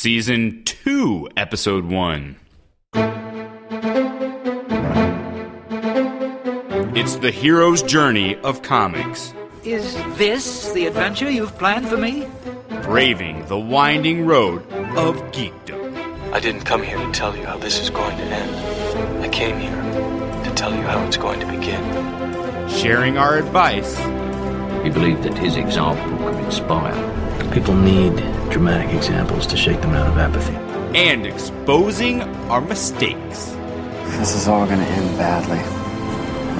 Season 2, Episode 1. It's the hero's journey of comics, Is this the adventure you've planned for me? braving the winding road of geekdom. I didn't come here to tell you how this is going to end. I came here to tell you how it's going to begin. sharing our advice, He believed that his example could inspire. People need dramatic examples to shake them out of apathy. and exposing our mistakes. This is all gonna end badly.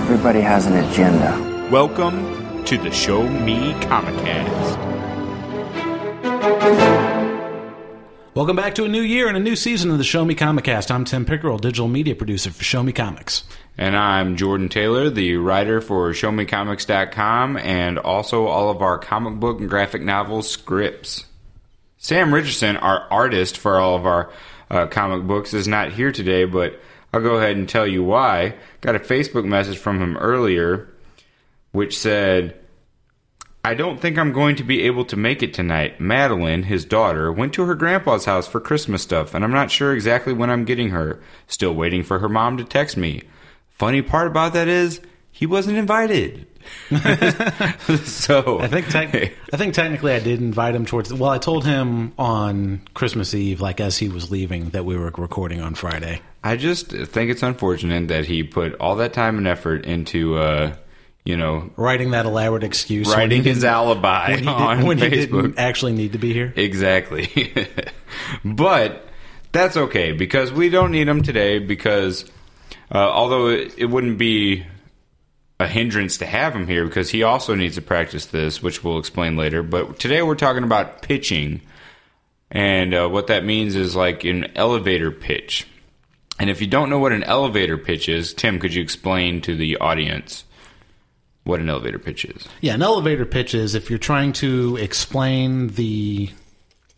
Everybody has an agenda. Welcome to the Show Me Comicast. Welcome back to a new year and a new season of the Show Me Comicast. I'm Tim Pickerel, digital media producer for Show Me Comics. And I'm Jordan Taylor, the writer for ShowMeComics.com and also all of our comic book and graphic novel scripts. Sam Richardson, our artist for all of our uh, comic books, is not here today, but I'll go ahead and tell you why. Got a Facebook message from him earlier which said, I don't think I'm going to be able to make it tonight. Madeline, his daughter, went to her grandpa's house for Christmas stuff, and I'm not sure exactly when I'm getting her. Still waiting for her mom to text me. Funny part about that is, he wasn't invited. so I think tec- I think technically I did invite him towards. Well, I told him on Christmas Eve, like as he was leaving, that we were recording on Friday. I just think it's unfortunate that he put all that time and effort into, uh, you know, Writing that elaborate excuse, writing his alibi when he, on when he Facebook. didn't actually need to be here. Exactly. but that's okay because we don't need him today because uh, although it, it wouldn't be a hindrance to have him here because he also needs to practice this, which we'll explain later. But today we're talking about pitching. And uh, what that means is like an elevator pitch. And if you don't know what an elevator pitch is, Tim, could you explain to the audience what an elevator pitch is? Yeah, an elevator pitch is if you're trying to explain the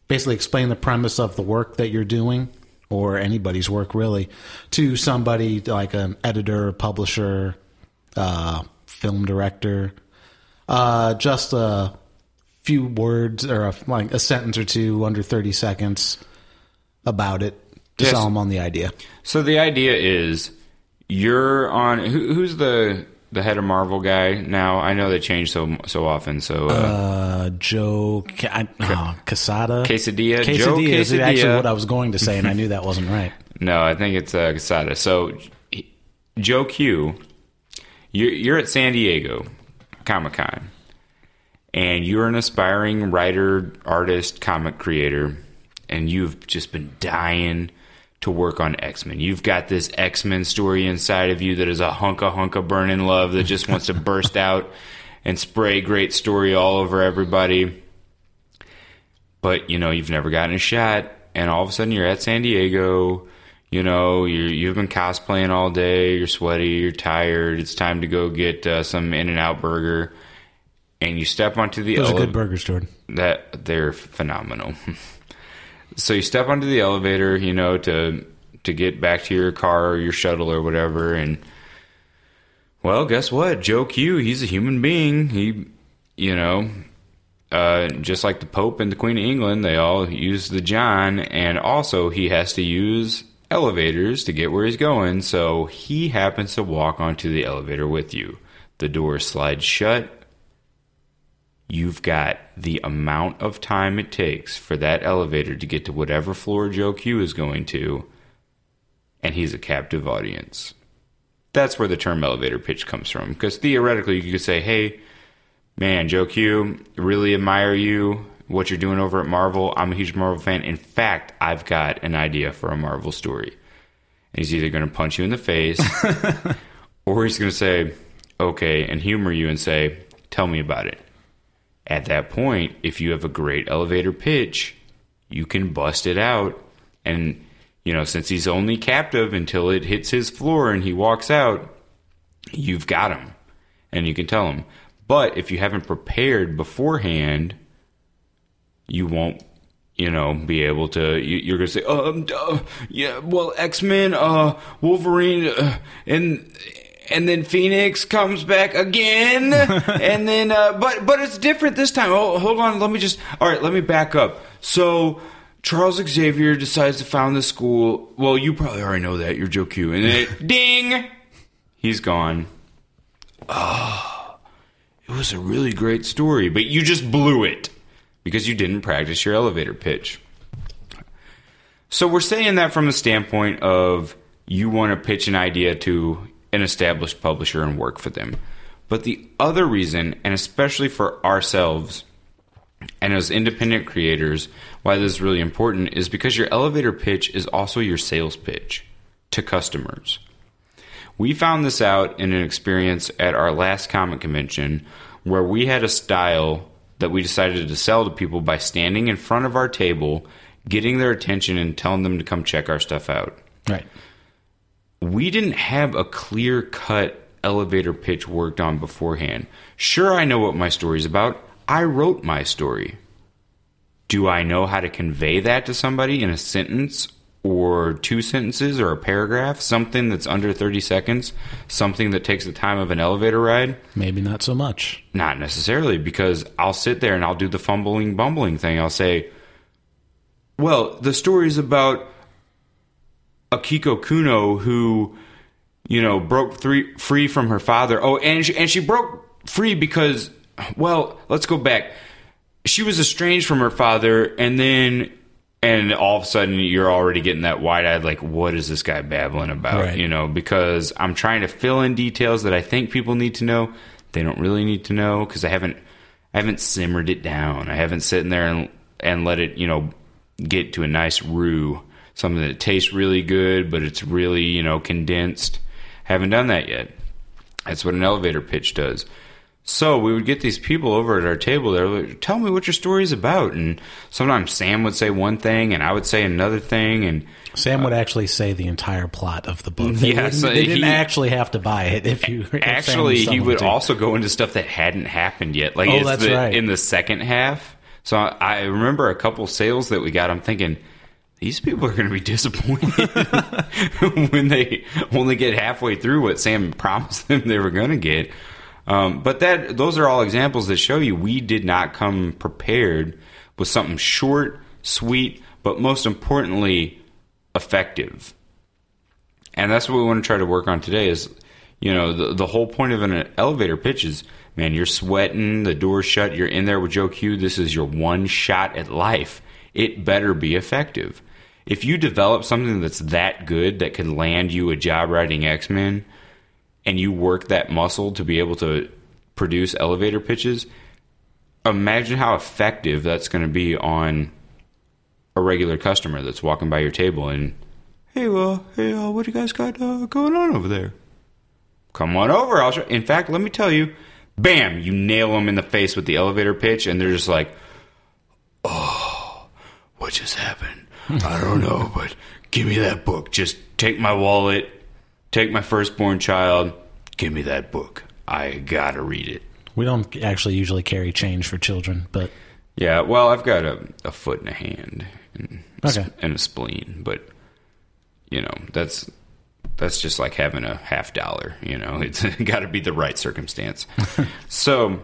basically explain the premise of the work that you're doing or anybody's work really to somebody like an editor, publisher, uh, film director, uh, just a few words or a, like a sentence or two under 30 seconds about it to Yes. sell them on the idea. So the idea is you're on who, who's the the head of Marvel guy now? I know they change so so often. So uh, Uh, Joe I, oh, Quesada. Quesadilla? Quesadilla Joe is Quesadilla. actually what I was going to say, and I knew that wasn't right. no, I think it's uh, Quesada. So Joe Q, you're, you're at San Diego Comic Con, and you're an aspiring writer, artist, comic creator, and you've just been dying to work on X Men. You've got this X Men story inside of you that is a hunka hunka burning love that just wants to burst out and spray great story all over everybody. But you know, you've never gotten a shot, and all of a sudden you're at San Diego. You know, you you've been cosplaying all day. You're sweaty. You're tired. It's time to go get uh, some In and Out burger, and you step onto the Those are good burgers, Jordan. that they're phenomenal. so you step onto the elevator, you know, to to get back to your car or your shuttle or whatever, and well, guess what? Joe Q, he's a human being. He, you know, uh, just like the Pope and the Queen of England, they all use the John, and also he has to use elevators to get where he's going. So he happens to walk onto the elevator with you. The door slides shut you've got the amount of time it takes for that elevator to get to whatever floor Joe Q is going to, and he's a captive audience. That's where the term elevator pitch comes from. Because theoretically, you could say, hey, man, Joe Q, really admire you, what you're doing over at Marvel. I'm a huge Marvel fan. In fact, I've got an idea for a Marvel story. And he's either going to punch you in the face, or he's going to say, okay, and humor you and say, tell me about it. At that point, if you have a great elevator pitch, you can bust it out. And, you know, since he's only captive until it hits his floor and he walks out, you've got him. And you can tell him. But if you haven't prepared beforehand, you won't, you know, be able to. You, you're going to say, um, yeah, well, X Men, uh, Wolverine, uh, and and then Phoenix comes back again, and then uh, but but it's different this time. Oh, hold on, let me just all right, let me back up. So Charles Xavier decides to found the school. Well, you probably already know that. You're Joe Q. And then it, ding, he's gone. Oh, it was a really great story, but you just blew it because you didn't practice your elevator pitch. So we're saying that from the standpoint of you want to pitch an idea to an established publisher and work for them. But the other reason, and especially for ourselves and as independent creators, why this is really important is because your elevator pitch is also your sales pitch to customers. We found this out in an experience at our last comic convention where we had a style that we decided to sell to people by standing in front of our table, getting their attention, and telling them to come check our stuff out Right. We didn't have a clear cut elevator pitch worked on beforehand. Sure, I know what my story's about. I wrote my story. Do I know how to convey that to somebody in a sentence or two sentences or a paragraph? Something that's under 30 seconds? Something that takes the time of an elevator ride? Maybe not so much. Not necessarily, because I'll sit there and I'll do the fumbling, bumbling thing. I'll say, well, the story's about Akiko Kuno who, you know, broke three, free from her father. Oh, and she, and she broke free because, well, let's go back. She was estranged from her father, and then, and all of a sudden, you're already getting that wide eyed, like, what is this guy babbling about? Right. You know, because I'm trying to fill in details that I think people need to know. They don't really need to know because I haven't, I haven't simmered it down. I haven't sitting there and and let it, you know, get to a nice roux, something that tastes really good, but it's really, you know, condensed. Haven't done that yet. That's what an elevator pitch does. So we would get these people over at our table. They're like, "Tell me what your story is about." And sometimes Sam would say one thing, and I would say another thing, and Sam would uh, actually say the entire plot of the book. They, Yeah, so they didn't he- actually have to buy it if you. if actually he would also go into stuff that hadn't happened yet like Oh, that's the, right. in the second half so I, I remember a couple sales that we got i'm thinking these people are going to be disappointed when they only get halfway through what sam promised them they were going to get. Um, but that those are all examples that show you we did not come prepared with something short sweet but most importantly effective. And that's what we want to try to work on today is you know the, the whole point of an elevator pitch is man you're sweating the door's shut you're in there with joe q this is your one shot at life. It better be effective if you develop something that's that good that could land you a job writing x-men and you work that muscle to be able to produce elevator pitches imagine how effective that's going to be on a regular customer that's walking by your table and hey, well, hey, uh, what do you guys got uh, going on over there? Come on over. I'll show. In fact, let me tell you, bam, you nail them in the face with the elevator pitch, and they're just like, oh, what just happened? I don't know, but give me that book. Just take my wallet, take my firstborn child, give me that book. I gotta read it. We don't actually usually carry change for children, but Yeah, well, I've got a, a foot and a hand and, Okay. and a spleen, but you know that's that's just like having a half dollar. You know, it's got to be the right circumstance. so,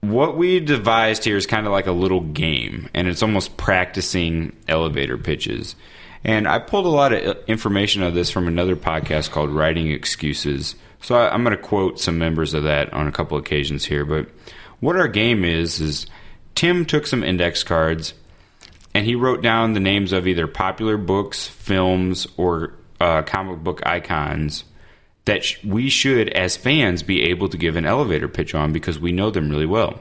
what we devised here is kind of like a little game, and it's almost practicing elevator pitches. And I pulled a lot of information of this from another podcast called Writing Excuses. So I, I'm going to quote some members of that on a couple occasions here. But what our game is is Tim took some index cards and he wrote down the names of either popular books, films, or uh, comic book icons that sh- we should, as fans, be able to give an elevator pitch on because we know them really well.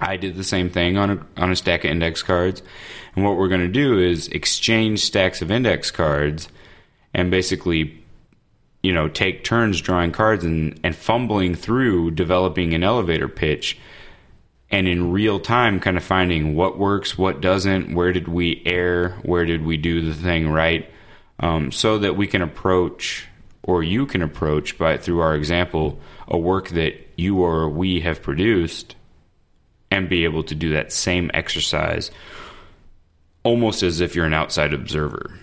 I did the same thing on a, on a stack of index cards. And what we're going to do is exchange stacks of index cards and basically, you know, take turns drawing cards and, and fumbling through developing an elevator pitch and in real time kind of finding what works, what doesn't, where did we err, where did we do the thing right, um, so that we can approach or you can approach by through our example a work that you or we have produced and be able to do that same exercise almost as if you're an outside observer.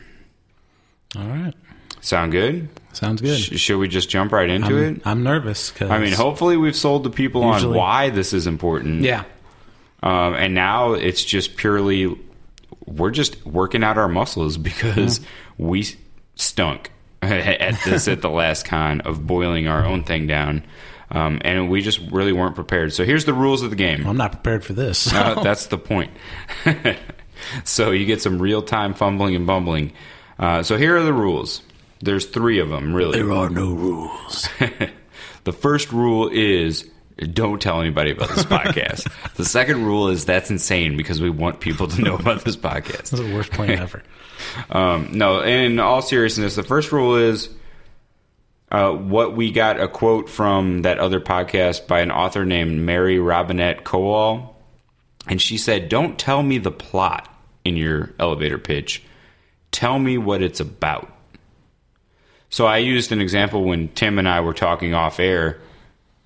all right, Sound good? sounds good. Sh- should we just jump right into I'm, it? I'm nervous because I mean, hopefully we've sold the people on why this is important. yeah, Um, and now it's just purely we're just working out our muscles because we stunk at this at the last con of boiling our own thing down. Um, and we just really weren't prepared. So here's the rules of the game. I'm not prepared for this. Uh, that's the point. so you get some real time fumbling and bumbling. Uh, so here are the rules. There's three of them, really. there are no rules. the first rule is don't tell anybody about this podcast. the second rule is that's insane because we want people to know about this podcast. That's the worst plan ever. Um, no, in all seriousness, the first rule is uh, what we got a quote from that other podcast by an author named Mary Robinette Kowal. And she said, Don't tell me the plot in your elevator pitch. Tell me what it's about. So I used an example when Tim and I were talking off air.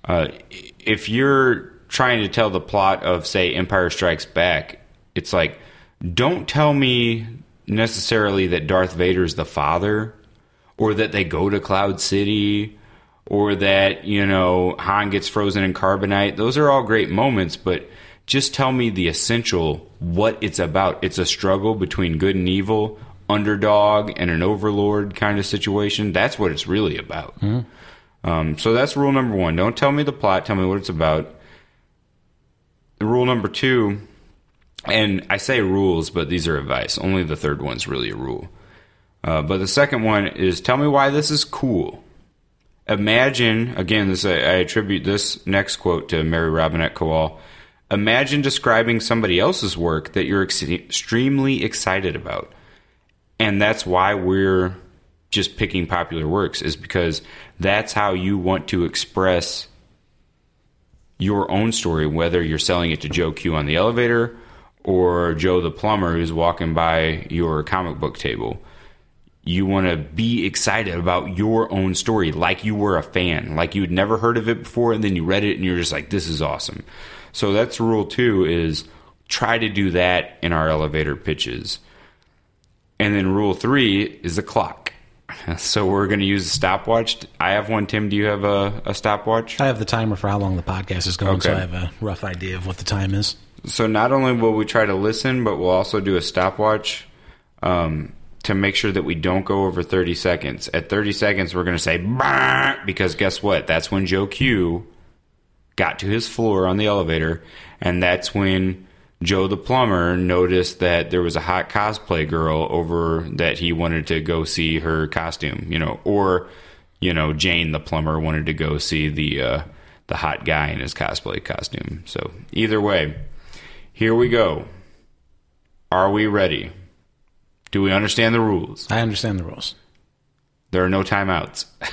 Uh, if you're trying to tell the plot of, say, Empire Strikes Back, it's like, don't tell me necessarily that Darth Vader's the father, or that they go to Cloud City, or that, you know, Han gets frozen in carbonite. Those are all great moments, but just tell me the essential, what it's about. It's a struggle between good and evil, underdog and an overlord kind of situation. That's what it's really about. Mm-hmm. Um, so that's rule number one. Don't tell me the plot. Tell me what it's about. Rule number two, and I say rules, but these are advice. Only the third one's really a rule. Uh, but the second one is tell me why this is cool. Imagine again, this I, I attribute this next quote to Mary Robinette Kowal. Imagine describing somebody else's work that you're ex- extremely excited about, and that's why we're just picking popular works is because that's how you want to express your own story, whether you're selling it to Joe Q on the elevator or Joe the plumber who's walking by your comic book table. You want to be excited about your own story like you were a fan, like you'd never heard of it before, and then you read it and you're just like, this is awesome. So that's rule two is try to do that in our elevator pitches. And then rule three is the clock. So we're going to use a stopwatch. I have one. Tim, do you have a, a stopwatch? I have the timer for how long the podcast is going, so I have a rough idea of what the time is. So not only will we try to listen, but we'll also do a stopwatch um, to make sure that we don't go over 30 seconds. At 30 seconds, we're going to say, because guess what? That's when Joe Q got to his floor on the elevator, and that's when Joe the plumber noticed that there was a hot cosplay girl over that he wanted to go see her costume, you know, or you know Jane the plumber wanted to go see the uh, the hot guy in his cosplay costume. So either way, here we go. Are we ready? Do we understand the rules? I understand the rules. There are no timeouts.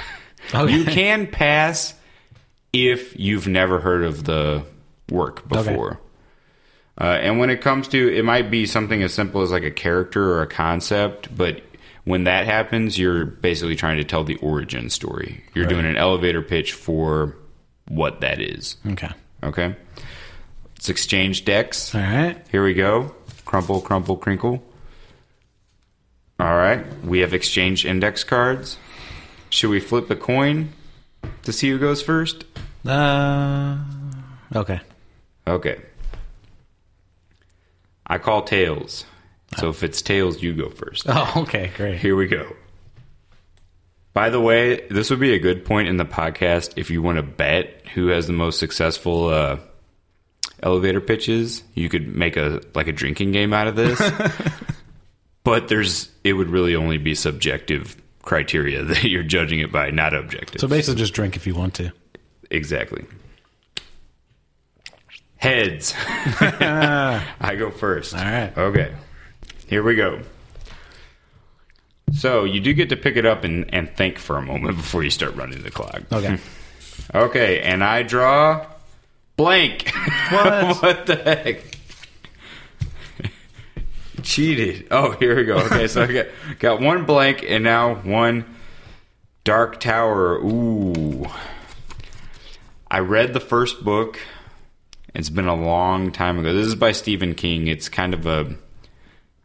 Okay. You can pass if you've never heard of the work before. Uh, and when it comes to, it might be something as simple as like a character or a concept, but when that happens, you're basically trying to tell the origin story. You're doing an elevator pitch for what that is. Okay. Okay? Let's exchange decks. All right. Here we go. Crumple, crumple, crinkle. All right. We have exchange index cards. Should we flip a coin to see who goes first? Uh, okay. Okay. I call tails. So if it's tails, you go first. Oh, okay. Great. Here we go. By the way, this would be a good point in the podcast if you want to bet who has the most successful uh, elevator pitches. You could make a like a drinking game out of this. but there's it would really only be subjective criteria that you're judging it by, not objective. So basically, just drink if you want to. Exactly. Heads. I go first. All right. Okay. Here we go. So you do get to pick it up and, and think for a moment before you start running the clock. Okay. Okay, and I draw blank. What? what the heck? Cheated. Oh, here we go. Okay, so I got got one blank and now one dark tower. Ooh. I read the first book. It's been a long time ago. This is by Stephen King. It's kind of a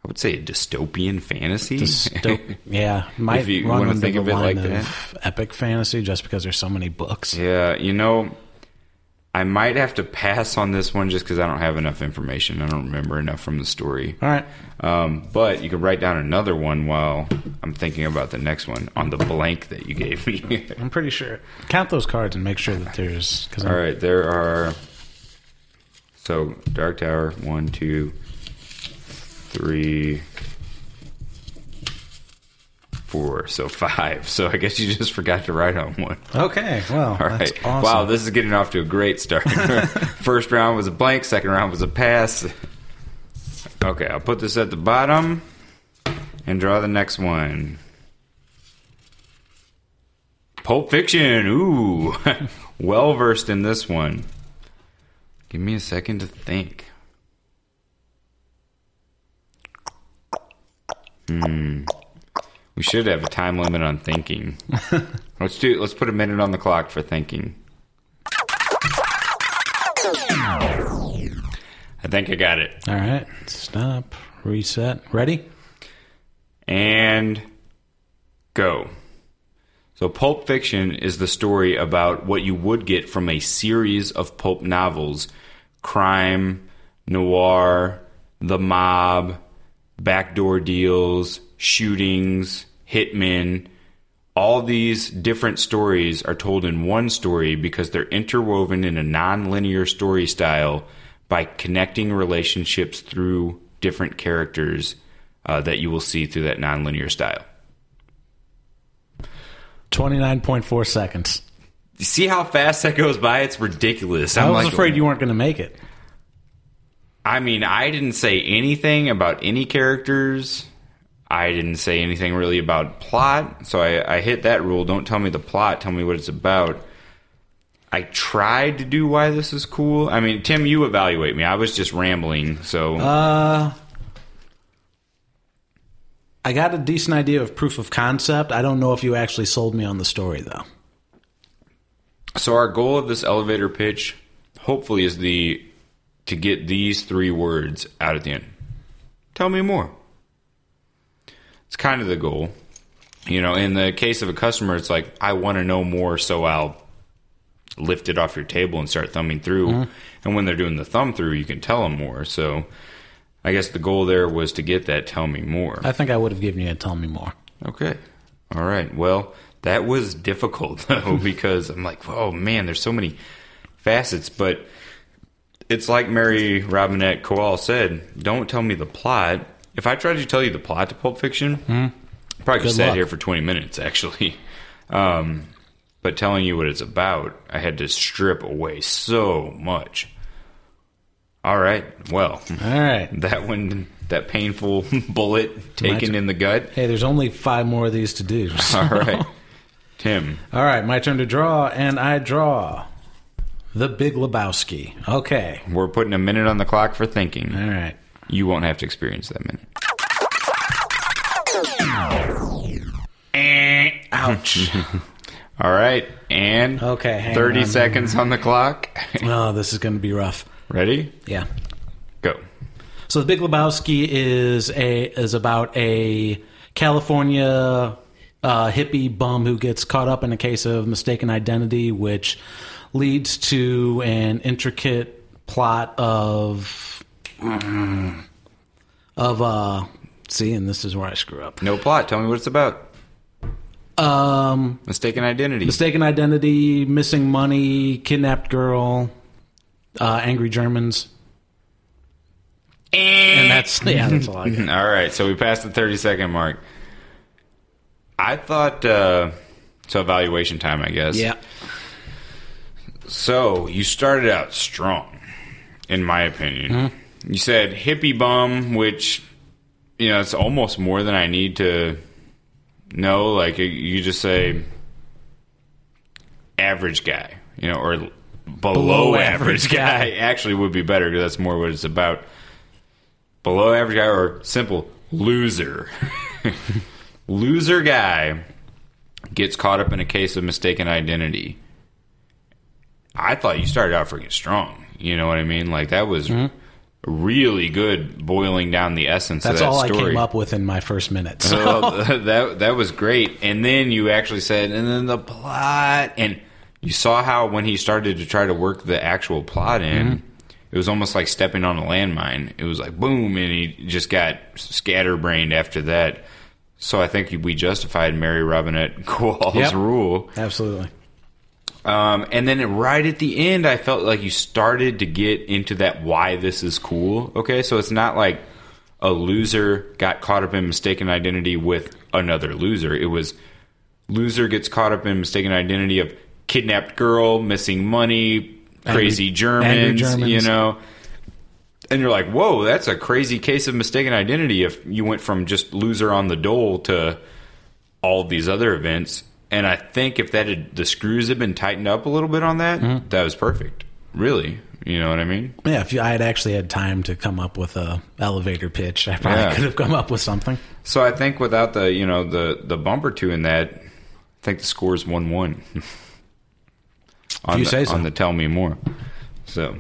I would say a dystopian fantasy. Dysto- yeah, might If you run wanna think of it like that. epic fantasy just because there's so many books. Yeah, you know, I might have to pass on this one just because I don't have enough information. I don't remember enough from the story. All right. Um, but you can write down another one while I'm thinking about the next one on the blank that you gave me. I'm pretty sure. Count those cards and make sure that there's. Cause All right, there are. So Dark Tower, one, two, three, four. So five. So I guess you just forgot to write on one. Okay. Well, All that's right. awesome. Wow, this is getting off to a great start. First round was a blank. Second round was a pass. Okay, I'll put this at the bottom and draw the next one. Pulp Fiction. Ooh, well versed in this one. Give me a second to think. Hmm. We should have a time limit on thinking. let's do. Let's put a minute on the clock for thinking. I think I got it. All right. Stop. Reset. Ready? And go. So, Pulp Fiction is the story about what you would get from a series of pulp novels crime, noir, the mob, backdoor deals, shootings, hitmen. All these different stories are told in one story because they're interwoven in a non linear story style by connecting relationships through different characters uh, that you will see through that non linear style. 29.4 seconds. You see how fast that goes by? It's ridiculous. i I'm was like, afraid you weren't going to make it. I mean, I didn't say anything about any characters. I didn't say anything really about plot. So I, I hit that rule. Don't tell me the plot. Tell me what it's about. I tried to do why this is cool. I mean, Tim, you evaluate me. I was just rambling. So Uh, I got a decent idea of proof of concept. I don't know if you actually sold me on the story, though. So our goal of this elevator pitch, hopefully, is the to get these three words out at the end. Tell me more. It's kind of the goal. You know, in the case of a customer, it's like I want to know more, so I'll lift it off your table and start thumbing through. Mm-hmm. And when they're doing the thumb through, you can tell them more. So, I guess the goal there was to get that tell me more. I think I would have given you a tell me more. Okay. All right. Well, that was difficult though because I'm like, oh man, there's so many facets, but it's like Mary Robinette Kowal said, don't tell me the plot. If I tried to tell you the plot to Pulp Fiction, I probably could sat luck. here for 20 minutes actually. Um, but telling you what it's about, I had to strip away so much. All right. Well, All right. that one, that painful bullet taken in the gut. Hey, there's only five more of these to do. All right. Tim. All right, my turn to draw, and I draw the Big Lebowski. Okay. We're putting a minute on the clock for thinking. All right. You won't have to experience that minute. Eh, ouch. All right, and Okay, 30 on. seconds on the clock. oh, this is going to be rough. Ready? Yeah. Go. So the Big Lebowski is a is about a California uh, hippie bum who gets caught up in a case of mistaken identity, which leads to an intricate plot of of uh. See, and this is where I screw up. No plot. Tell me what it's about. Um, Mistaken identity. mistaken identity, missing money, kidnapped girl, uh, angry Germans, and that's yeah, that's all I got. All right, so we passed the 30 second mark. I thought, uh, so evaluation time, I guess. Yeah. So you started out strong, in my opinion. You said hippie bum, which you know it's almost more than I need to know. Like you just say average guy, you know, or below, Below average, average guy. guy. Actually, would be better because that's more what it's about. Below average guy or simple loser. loser guy gets caught up in a case of mistaken identity. I thought you started out freaking strong. You know what I mean? Like that was mm-hmm. really good boiling down the essence That's of that all story. I came up with in my first minute. So. So that that was great. And then you actually said, and then the plot, and you saw how when he started to try to work the actual plot in, mm-hmm. it was almost like stepping on a landmine. It was like boom, and he just got scatterbrained after that. So I think we justified Mary Robinette Kowal's Yep. rule. Absolutely. Um, and then right at the end, I felt like you started to get into that why this is cool. Okay, so it's not like a loser got caught up in mistaken identity with another loser. It was loser gets caught up in mistaken identity of kidnapped girl, missing money, crazy Angry- Germans, angry Germans. you know. And you're like, whoa, that's a crazy case of mistaken identity if you went from just loser on the dole to all these other events. And I think if that had, the screws had been tightened up a little bit on that, Mm-hmm. that was perfect. Really, you know what I mean? Yeah, if you, I had actually had time to come up with a elevator pitch, I probably Yeah. could have come up with something. So I think without the you know the the bumper two in that, I think the score is one one. on you the, say so. on the tell me more. So,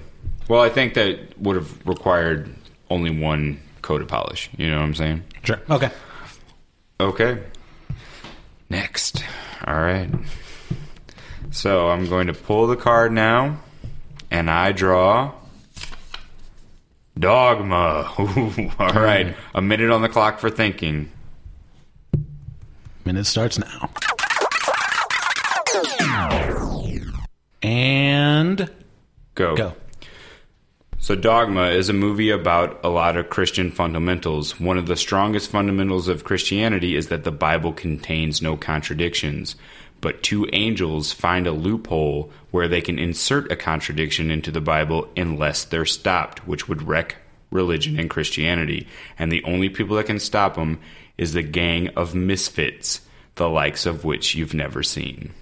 well, I think that would have required only one coat of polish. You know what I'm saying? Sure. Okay. Okay. Next. All right. So I'm going to pull the card now, and I draw Dogma. Ooh, all right. A minute on the clock for thinking. Minute starts now. And Go. go. So, Dogma is a movie about a lot of Christian fundamentals. One of the strongest fundamentals of Christianity is that the Bible contains no contradictions. But two angels find a loophole where they can insert a contradiction into the Bible unless they're stopped, which would wreck religion and Christianity. And the only people that can stop them is the gang of misfits, the likes of which you've never seen.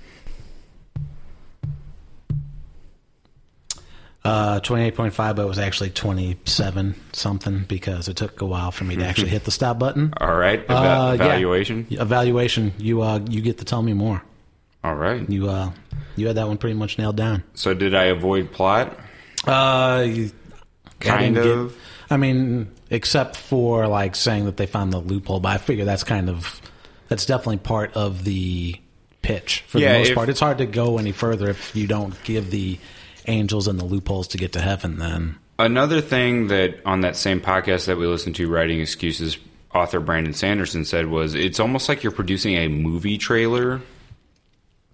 Uh, 28.5, but it was actually 27 something because it took a while for me to actually hit the stop button. All right, eva- Uh, yeah. evaluation. Evaluation. You uh, you get to tell me more. All right. You uh, you had that one pretty much nailed down. So, did I avoid plot? Uh, you, I Kind get- of. I mean, except for like saying that they found the loophole, but I figure that's kind of that's definitely part of the pitch for Yeah, the most if- part. It's hard to go any further if you don't give the angels and the loopholes to get to heaven. Then Another thing that on that same podcast that we listened to, Writing Excuses, author Brandon Sanderson said was it's almost like you're producing a movie trailer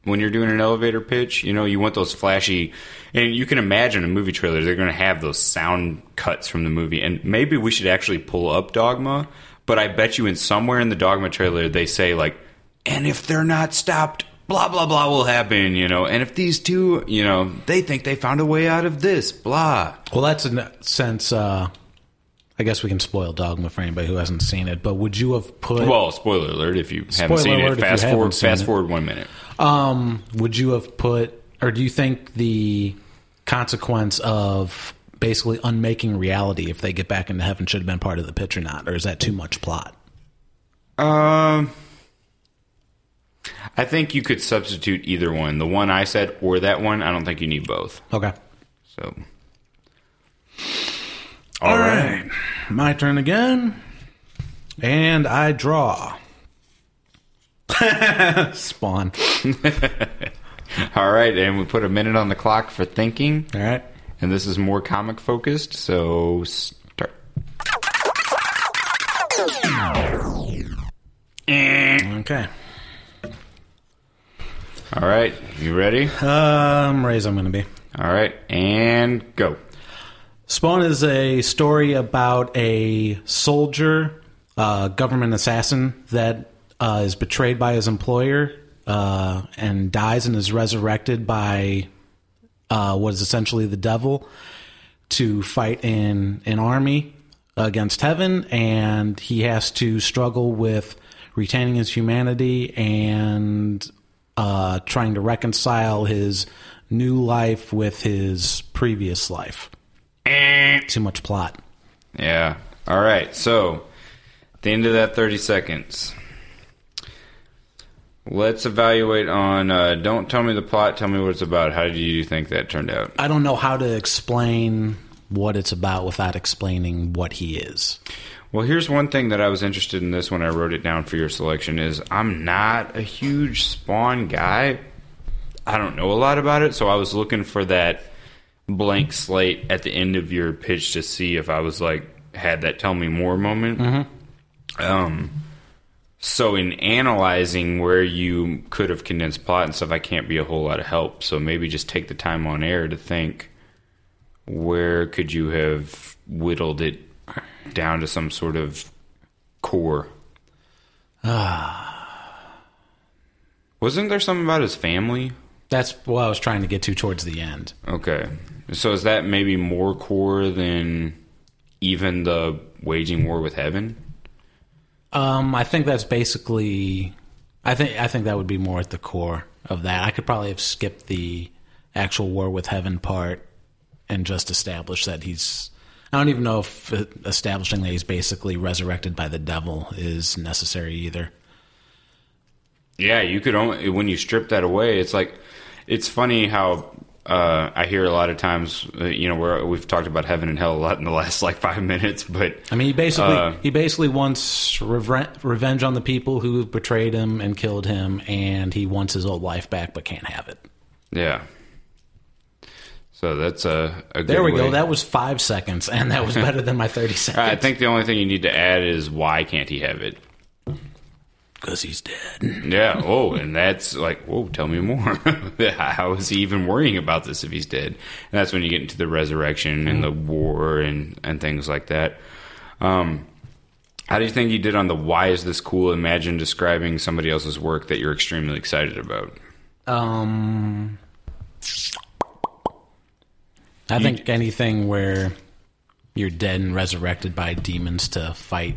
when you're doing an elevator pitch. You know, you want those flashy, and you can imagine a movie trailer, they're going to have those sound cuts from the movie. And maybe we should actually pull up Dogma, but I bet you in somewhere in the Dogma trailer, they say, like, and if they're not stopped, blah, blah, blah will happen, you know. And if these two, you know, they think they found a way out of this, blah. well, that's in that sense. Uh, I guess we can spoil Dogma for anybody who hasn't seen it. But would you have put? Well, spoiler alert if you haven't seen it. Fast forward fast it. forward one minute. Um, would you have put, or do you think the consequence of basically unmaking reality if they get back into heaven should have been part of the pitch or not, or is that too much plot? Um I think you could substitute either one. The one I said or that one. I don't think you need both. Okay. So All right. My turn again. And I draw. Spawn. All right, and we put a minute on the clock for thinking, All right. and this is more comic focused. So start. Okay. All right, you ready? Um, raise I'm going to be. All right, and go. Spawn is a story about a soldier, uh, government assassin that uh, is betrayed by his employer uh, and dies and is resurrected by uh, what is essentially the devil to fight in an army against heaven, and he has to struggle with retaining his humanity and uh, trying to reconcile his new life with his previous life. Too much plot. Yeah. All right. So, at the end of that 30 seconds, let's evaluate on uh, don't tell me the plot, tell me what it's about. How do you think that turned out? I don't know how to explain what it's about without explaining what he is. Well, here's one thing that I was interested in this when I wrote it down for your selection is I'm not a huge Spawn guy. I don't know a lot about it, so I was looking for that blank slate at the end of your pitch to see if I was like had that tell me more moment. Um, so in analyzing where you could have condensed plot and stuff, I can't be a whole lot of help. So maybe just take the time on air to think where could you have whittled it down to some sort of core. Wasn't there something about his family? That's what I was trying to get to towards the end. Okay. So is that maybe more core than even the waging war with heaven? Um, I think that's basically. I think I think that would be more at the core of that. I could probably have skipped the actual war with heaven part and just established that he's. I don't even know if establishing that he's basically resurrected by the devil is necessary either. Yeah, you could only when you strip that away. It's like it's funny how uh, I hear a lot of times, uh, you know, where we've talked about heaven and hell a lot in the last like five minutes, but I mean, he basically Uh, he basically wants reven- revenge on the people who betrayed him and killed him, and he wants his old life back, but can't have it. yeah. So that's a, a good There we way. go. That was five seconds, and that was better than my thirty seconds. I think the only thing you need to add is why can't he have it? because he's dead. Yeah. Oh, and that's like, whoa, tell me more. How is he even worrying about this if he's dead? And that's when you get into the resurrection and the war and, and things like that. Um, how do you think you did on the why is this cool? Imagine describing somebody else's work that you're extremely excited about. Um, I think anything where you're dead and resurrected by demons to fight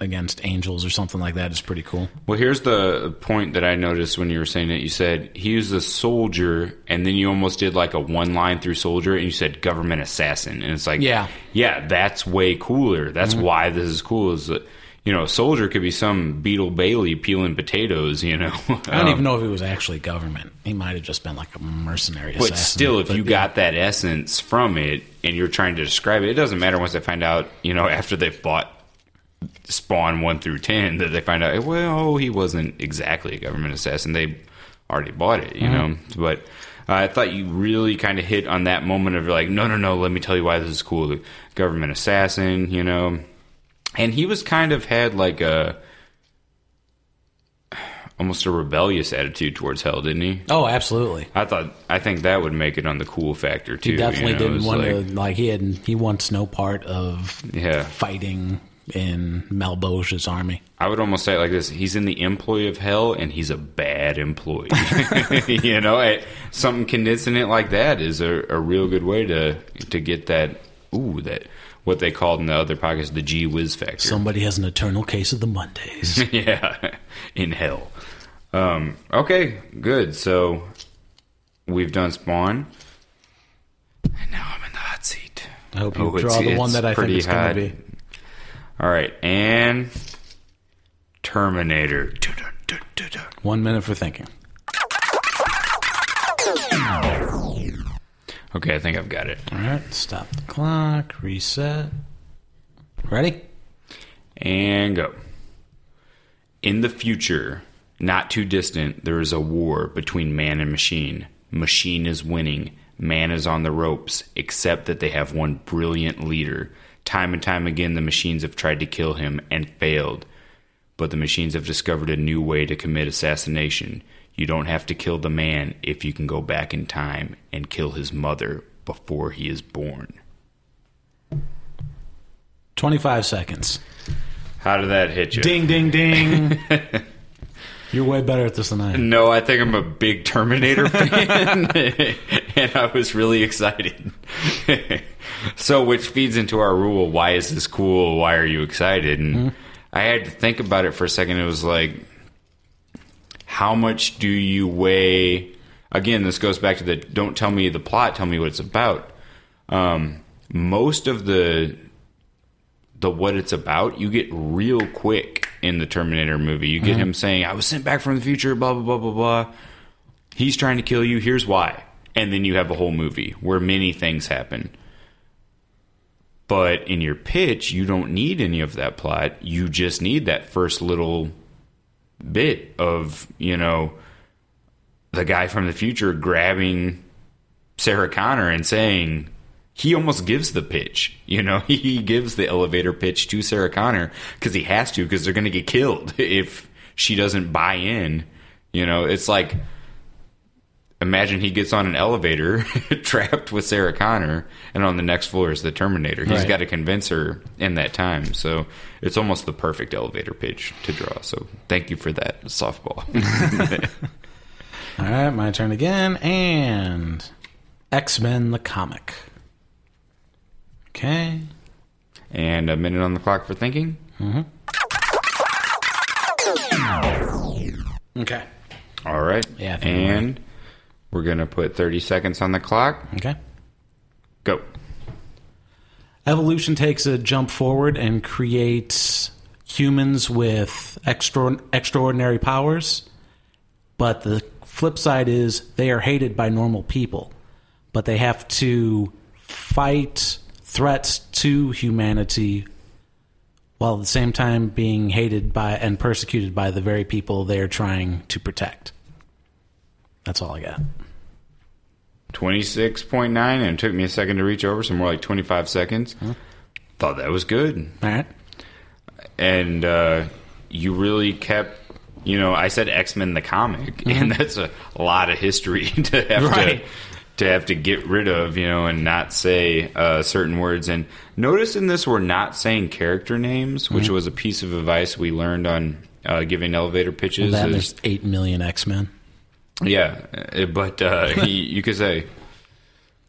against angels or something like that is pretty cool. Well, here's the point that I noticed when you were saying it. You said he was a soldier, and then you almost did like a one line through soldier, and you said government assassin, and it's like, Yeah. yeah, that's way cooler. That's mm-hmm. why this is cool. Is that you know, a soldier could be some Beetle Bailey peeling potatoes, you know. I don't even know if it was actually government. He might have just been like a mercenary assassin. But assassin. still, if But you yeah. got that essence from it, and you're trying to describe it, it doesn't matter once they find out. You know, after they've bought Spawn one through ten, that they find out, well, he wasn't exactly a government assassin. They already bought it, you know. But uh, I thought you really kind of hit on that moment of like, no, no, no. Let me tell you why this is cool. The government assassin, you know, and he was kind of had like a almost a rebellious attitude towards hell, didn't he? Oh, absolutely. I thought I think that would make it on the cool factor too. He definitely you know, didn't want like- to like he had he wants no part of Yeah. fighting in Malebolgia's army. I would almost say it like this: He's in the employ of hell, and he's a bad employee. you know, it, something condensing it like that is a, a real good way to to get that. Ooh, that what they called in the other podcast the G whiz factor. Somebody has an eternal case of the Mondays. yeah, in hell. Um, okay, good. So we've done Spawn, and now I'm in the hot seat. I hope you Oh, draw the one that I think it's going to be. All right, and Terminator. One minute for thinking. Okay, I think I've got it. All right, stop the clock, reset. Ready? And go. In the future, not too distant, there is a war between man and machine. Machine is winning. Man is on the ropes, except that they have one brilliant leader. Time and time again, the machines have tried to kill him and failed. But the machines have discovered a new way to commit assassination. You don't have to kill the man if you can go back in time and kill his mother before he is born. 25 seconds. How did that hit you? Ding, ding, ding. You're way better at this than I am. No, I think I'm a big Terminator fan, and I was really excited. so, which feeds into our rule: Why is this cool? Why are you excited? And mm-hmm. I had to think about it for a second. It was like, how much do you weigh? Again, this goes back to the don't tell me the plot, tell me what it's about. Um, most of the the what it's about, you get real quick in the Terminator movie. You get him saying, "I was sent back from the future," blah blah blah blah blah. He's trying to kill you. Here's why, and then you have a whole movie where many things happen. But in your pitch, you don't need any of that plot. You just need that first little bit of you know the guy from the future grabbing Sarah Connor and saying he almost gives the pitch. You know, he gives the elevator pitch to Sarah Connor because he has to because they're going to get killed if she doesn't buy in. You know, it's like imagine he gets on an elevator trapped with Sarah Connor and on the next floor is the Terminator. He's Right. got to convince her in that time. So it's almost the perfect elevator pitch to draw. So thank you for that softball. All right, my turn again. And X Men the comic. Okay. and a minute on the clock for thinking. Mm-hmm. Okay. All right. Yeah, I think I'm and we're going to put 30 seconds on the clock. Okay. Go. Evolution takes a jump forward and creates humans with extra, extraordinary powers. But the flip side is they are hated by normal people. But they have to fight threats to humanity while at the same time being hated by and persecuted by the very people they are trying to protect. That's all I got. 26.9, and it took me a second to reach over, so more like 25 seconds. Thought that was good. All right. And uh, you really kept, you know, I said X Men the comic, and that's a, lot of history to have Mm-hmm. Right. to. To have to get rid of, you know, and not say uh, certain words. And notice in this, we're not saying character names, which Mm-hmm. was a piece of advice we learned on uh, giving elevator pitches. Then is- there's 8 million X Men. Yeah, uh, but uh, he, you could say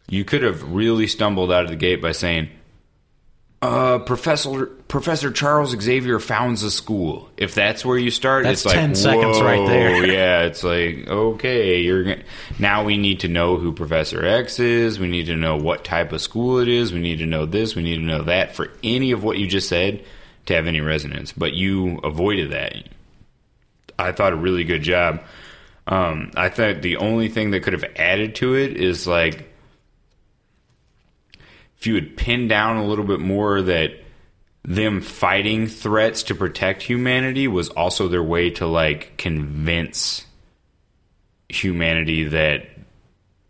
you could have really stumbled out of the gate by saying, uh, "Professor Professor Charles Xavier founds a school." If that's where you start, That's it's like 10 seconds right there. yeah, it's like okay, you're gonna, now we need to know who Professor X is. We need to know what type of school it is. We need to know this. We need to know that for any of what you just said to have any resonance. But you avoided that. I thought a really good job. Um, I thought the only thing that could have added to it is like if you would pin down a little bit more that them fighting threats to protect humanity was also their way to like convince humanity that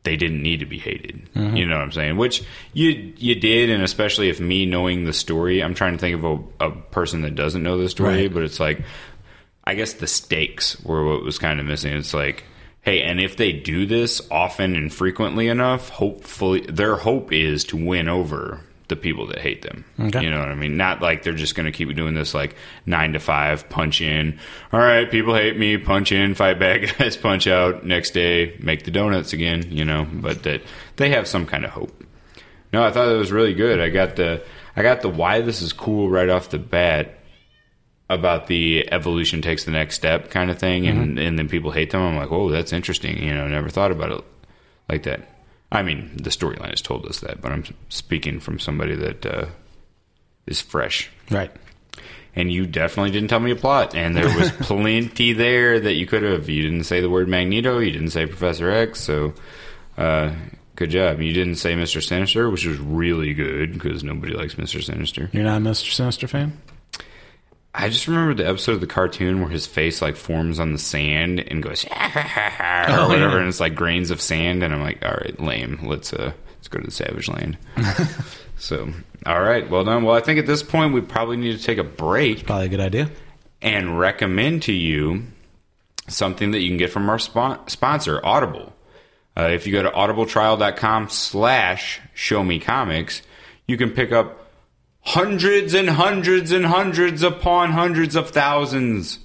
they didn't need to be hated. You know what I'm saying? Which you you did, and especially if me knowing the story, I'm trying to think of a, a person that doesn't know the story, Right. but it's like I guess the stakes were what was kind of missing. It's like, hey, and if they do this often and frequently enough, hopefully their hope is to win over the people that hate them. Okay. You know what I mean? Not like they're just going to keep doing this like nine to five, punch in. All right, people hate me, punch in, fight back, guys, punch out. Next day, make the donuts again. You know, but that they have some kind of hope. No, I thought it was really good. I got the I got the why this is cool right off the bat about the evolution takes the next step kind of thing, and and then people hate them. I'm like, oh, that's interesting. You know, never thought about it like that. I mean, the storyline has told us that, but I'm speaking from somebody that uh, is fresh. Right. And you definitely didn't tell me a plot, and there was plenty there that you could have. You didn't say the word Magneto. You didn't say Professor X. So, uh, good job. You didn't say Mister Sinister, which was really good because nobody likes Mister Sinister. You're not a Mr. Sinister fan? I just remember the episode of the cartoon where his face like forms on the sand and goes or Oh, whatever, and it's like grains of sand, and I'm like, all right, lame. Let's uh, let's go to the Savage Land. so, all right, well done. Well, I think at this point we probably need to take a break Probably a good idea. and recommend to you something that you can get from our spon- sponsor, Audible. Uh, if you go to audibletrial.com slash show me comics, you can pick up hundreds and hundreds and hundreds upon hundreds of thousands,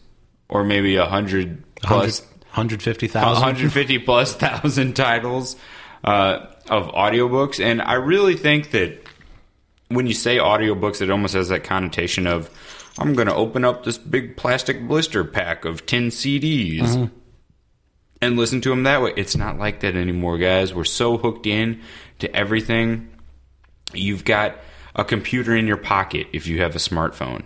or maybe a hundred plus 150,000. 150 plus thousand titles uh, of audiobooks. And I really think that when you say audiobooks, it almost has that connotation of I'm going to open up this big plastic blister pack of 10 CDs and listen to them that way. It's not like that anymore, guys. We're so hooked in to everything. You've got a computer in your pocket if you have a smartphone.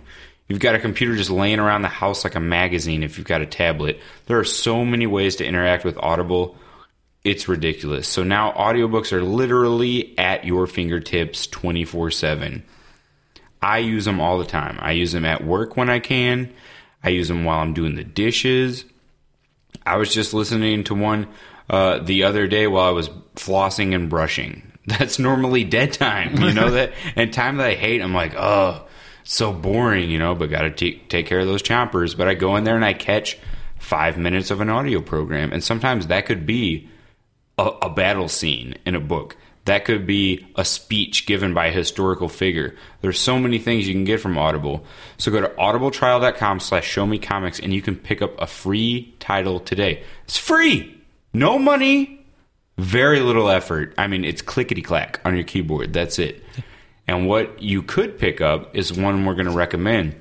You've got a computer just laying around the house like a magazine if you've got a tablet. There are so many ways to interact with Audible. It's ridiculous. So now audiobooks are literally at your fingertips 24 7. I use them all the time. I use them at work when I can. I use them while I'm doing the dishes. I was just listening to one uh, the other day while I was flossing and brushing. That's normally dead time, you know that, and time that I hate. I'm like, oh, so boring, you know. But got to take care of those chompers. But I go in there and I catch five minutes of an audio program, and sometimes that could be a, a battle scene in a book. That could be a speech given by a historical figure. There's so many things you can get from Audible. So go to audibletrial.com slash show me comics and you can pick up a free title today. It's free. No money. Very little effort. I mean, it's clickety clack on your keyboard. That's it. And what you could pick up is one we're going to recommend.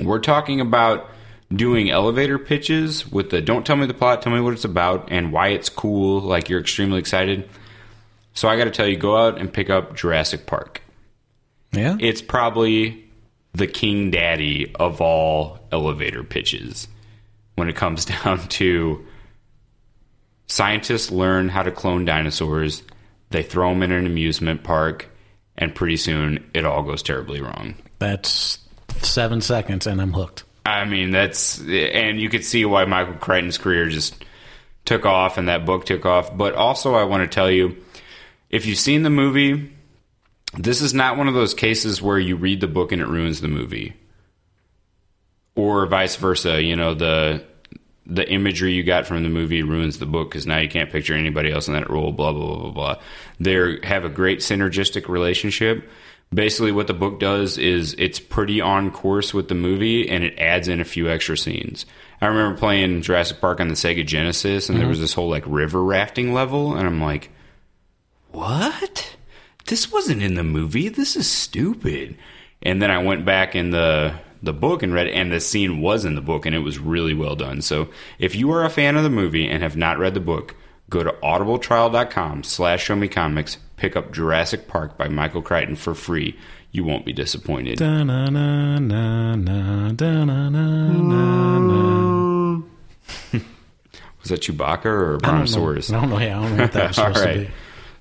We're talking about doing elevator pitches with the don't tell me the plot, tell me what it's about and why it's cool, like you're extremely excited. So I got to tell you, go out and pick up Jurassic Park. Yeah. It's probably the king daddy of all elevator pitches when it comes down to scientists learn how to clone dinosaurs, they throw them in an amusement park, and pretty soon it all goes terribly wrong. That's seven seconds, and I'm hooked. I mean, that's and you could see why Michael Crichton's career just took off and that book took off. But also, I want to tell you, if you've seen the movie, this is not one of those cases where you read the book and it ruins the movie, or vice versa. You know, the the imagery you got from the movie ruins the book because now you can't picture anybody else in that role. Blah blah blah blah blah. They have a great synergistic relationship basically what the book does is it's pretty on course with the movie and it adds in a few extra scenes. I remember playing Jurassic Park on the Sega Genesis and there mm-hmm. was this whole like river rafting level and I'm like, "What? This wasn't in the movie. This is stupid." And then I went back in the the book and read it, and the scene was in the book and it was really well done. So, if you are a fan of the movie and have not read the book, go to audibletrial.com slash show me comics pick up jurassic park by michael crichton for free you won't be disappointed was that chewbacca or I don't know. brontosaurus I don't know. Yeah, I don't know what that was supposed to be.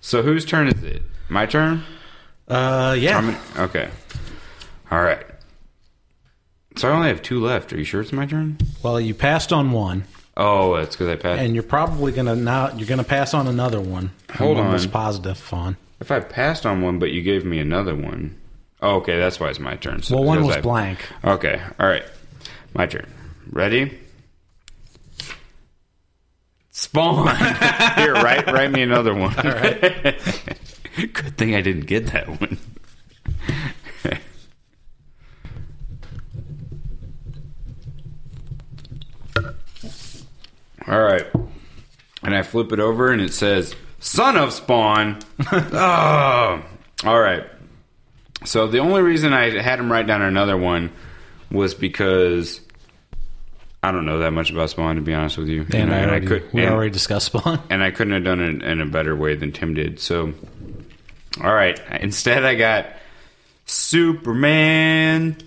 so whose turn is it my turn Uh, yeah. Gonna- okay all right so i only have two left are you sure it's my turn well, you passed on one, oh that's because i passed and you're probably gonna now you're gonna pass on another one. Hold on. almost positive on. if i passed on one but you gave me another one oh, okay that's why it's my turn so Well, one because was I- blank. Okay, all right. My turn. Ready? Spawn. Here, write write me another one. All right. Good thing I didn't get that one. All right. And I flip it over and it says, Son of Spawn. oh. All right. So the only reason I had him write down another one was because I don't know that much about Spawn to be honest with you. And, know, I already, could, we and, already discussed Spawn. and I couldn't have done it in a better way than Tim did. So, all right. Instead, I got Superman.